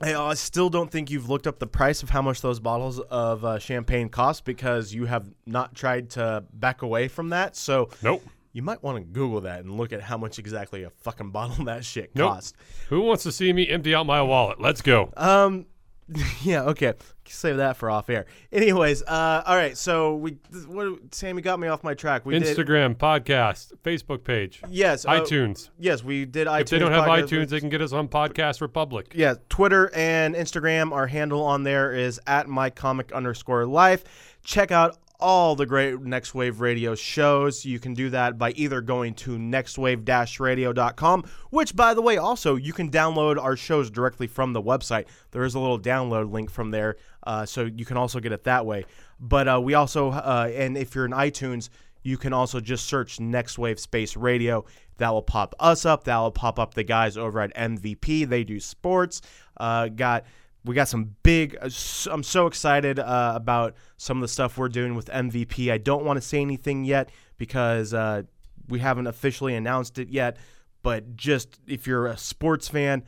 C: I, I still don't think you've looked up the price of how much those bottles of uh, champagne cost because you have not tried to back away from that. So
D: Nope.
C: You might want to Google that and look at how much exactly a fucking bottle of that shit
D: Nope.
C: cost.
D: Who wants to see me empty out my wallet? Let's go.
C: Um, yeah, okay. Save that for off air. Anyways, uh, all right. So we, what, Sammy got me off my track. We did,
D: Instagram, podcast, Facebook page,
C: yes, uh,
D: iTunes.
C: Yes, we did. iTunes
D: If they don't have
C: podcast.
D: iTunes, they can get us on Podcast Republic.
C: yeah, Twitter and Instagram. Our handle on there is at my comic underscore life. Check out all the great Next Wave Radio shows. You can do that by either going to nextwave-radio.com, which, by the way, also you can download our shows directly from the website. There is a little download link from there, uh, so you can also get it that way. But uh, we also, uh, and if you're in iTunes, you can also just search Next Wave Space Radio. That will pop us up. That will pop up the guys over at MVP. They do sports. Uh, got we got some big. uh, I'm so excited uh, about some of the stuff we're doing with MVP. I don't want to say anything yet because uh, we haven't officially announced it yet. But just if you're a sports fan,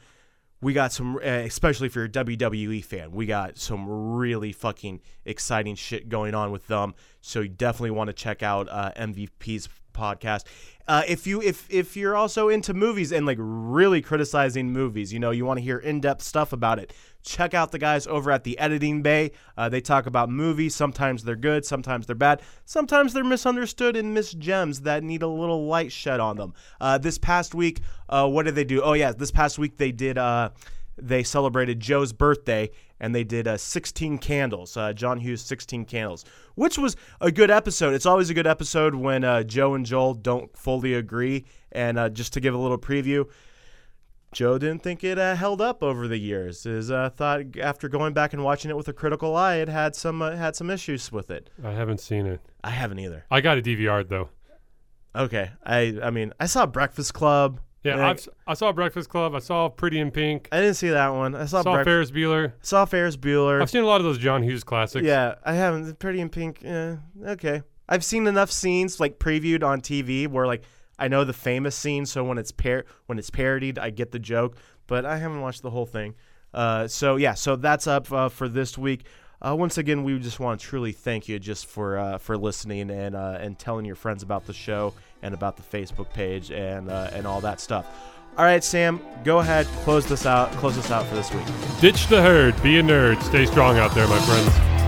C: we got some, uh, especially if you're a WWE fan, we got some really fucking exciting shit going on with them. So you definitely want to check out uh, MVP's podcast. Uh, if you if if you're also into movies and like really criticizing movies, you know, you want to hear in depth stuff about it. Check out the guys over at the Editing Bay. Uh, they talk about movies. Sometimes they're good, sometimes they're bad, sometimes they're misunderstood and missed gems that need a little light shed on them. Uh, this past week, uh, what did they do? Oh yeah, this past week they did. Uh, they celebrated Joe's birthday and they did uh, 16 candles, uh, John Hughes 16 candles, which was a good episode. It's always a good episode when Joe and Joel don't fully agree. And just to give a little preview, Joe didn't think it uh, held up over the years. His uh, thought after going back and watching it with a critical eye, it had some uh, had some issues with it.
D: I haven't seen it.
C: I haven't either.
D: I got a DVR though.
C: Okay, I I mean I saw Breakfast Club.
D: Yeah, I've, I saw Breakfast Club. I saw Pretty in Pink.
C: I didn't see that one. I saw,
D: saw
C: Break-
D: Ferris Bueller.
C: saw Ferris Bueller.
D: I've seen a lot of those John Hughes classics.
C: Yeah, I haven't. Pretty in Pink. Yeah, okay. I've seen enough scenes like previewed on TV where like I know the famous scene, so when it's par- when it's parodied, I get the joke. But I haven't watched the whole thing. Uh, so yeah, so that's up uh, for this week. Uh, once again, we just want to truly thank you just for uh, for listening and uh, and telling your friends about the show and about the Facebook page and uh, and all that stuff. All right, Sam, go ahead, close this out. Close this out for this week.
D: Ditch the herd. Be a nerd. Stay strong out there, my friends.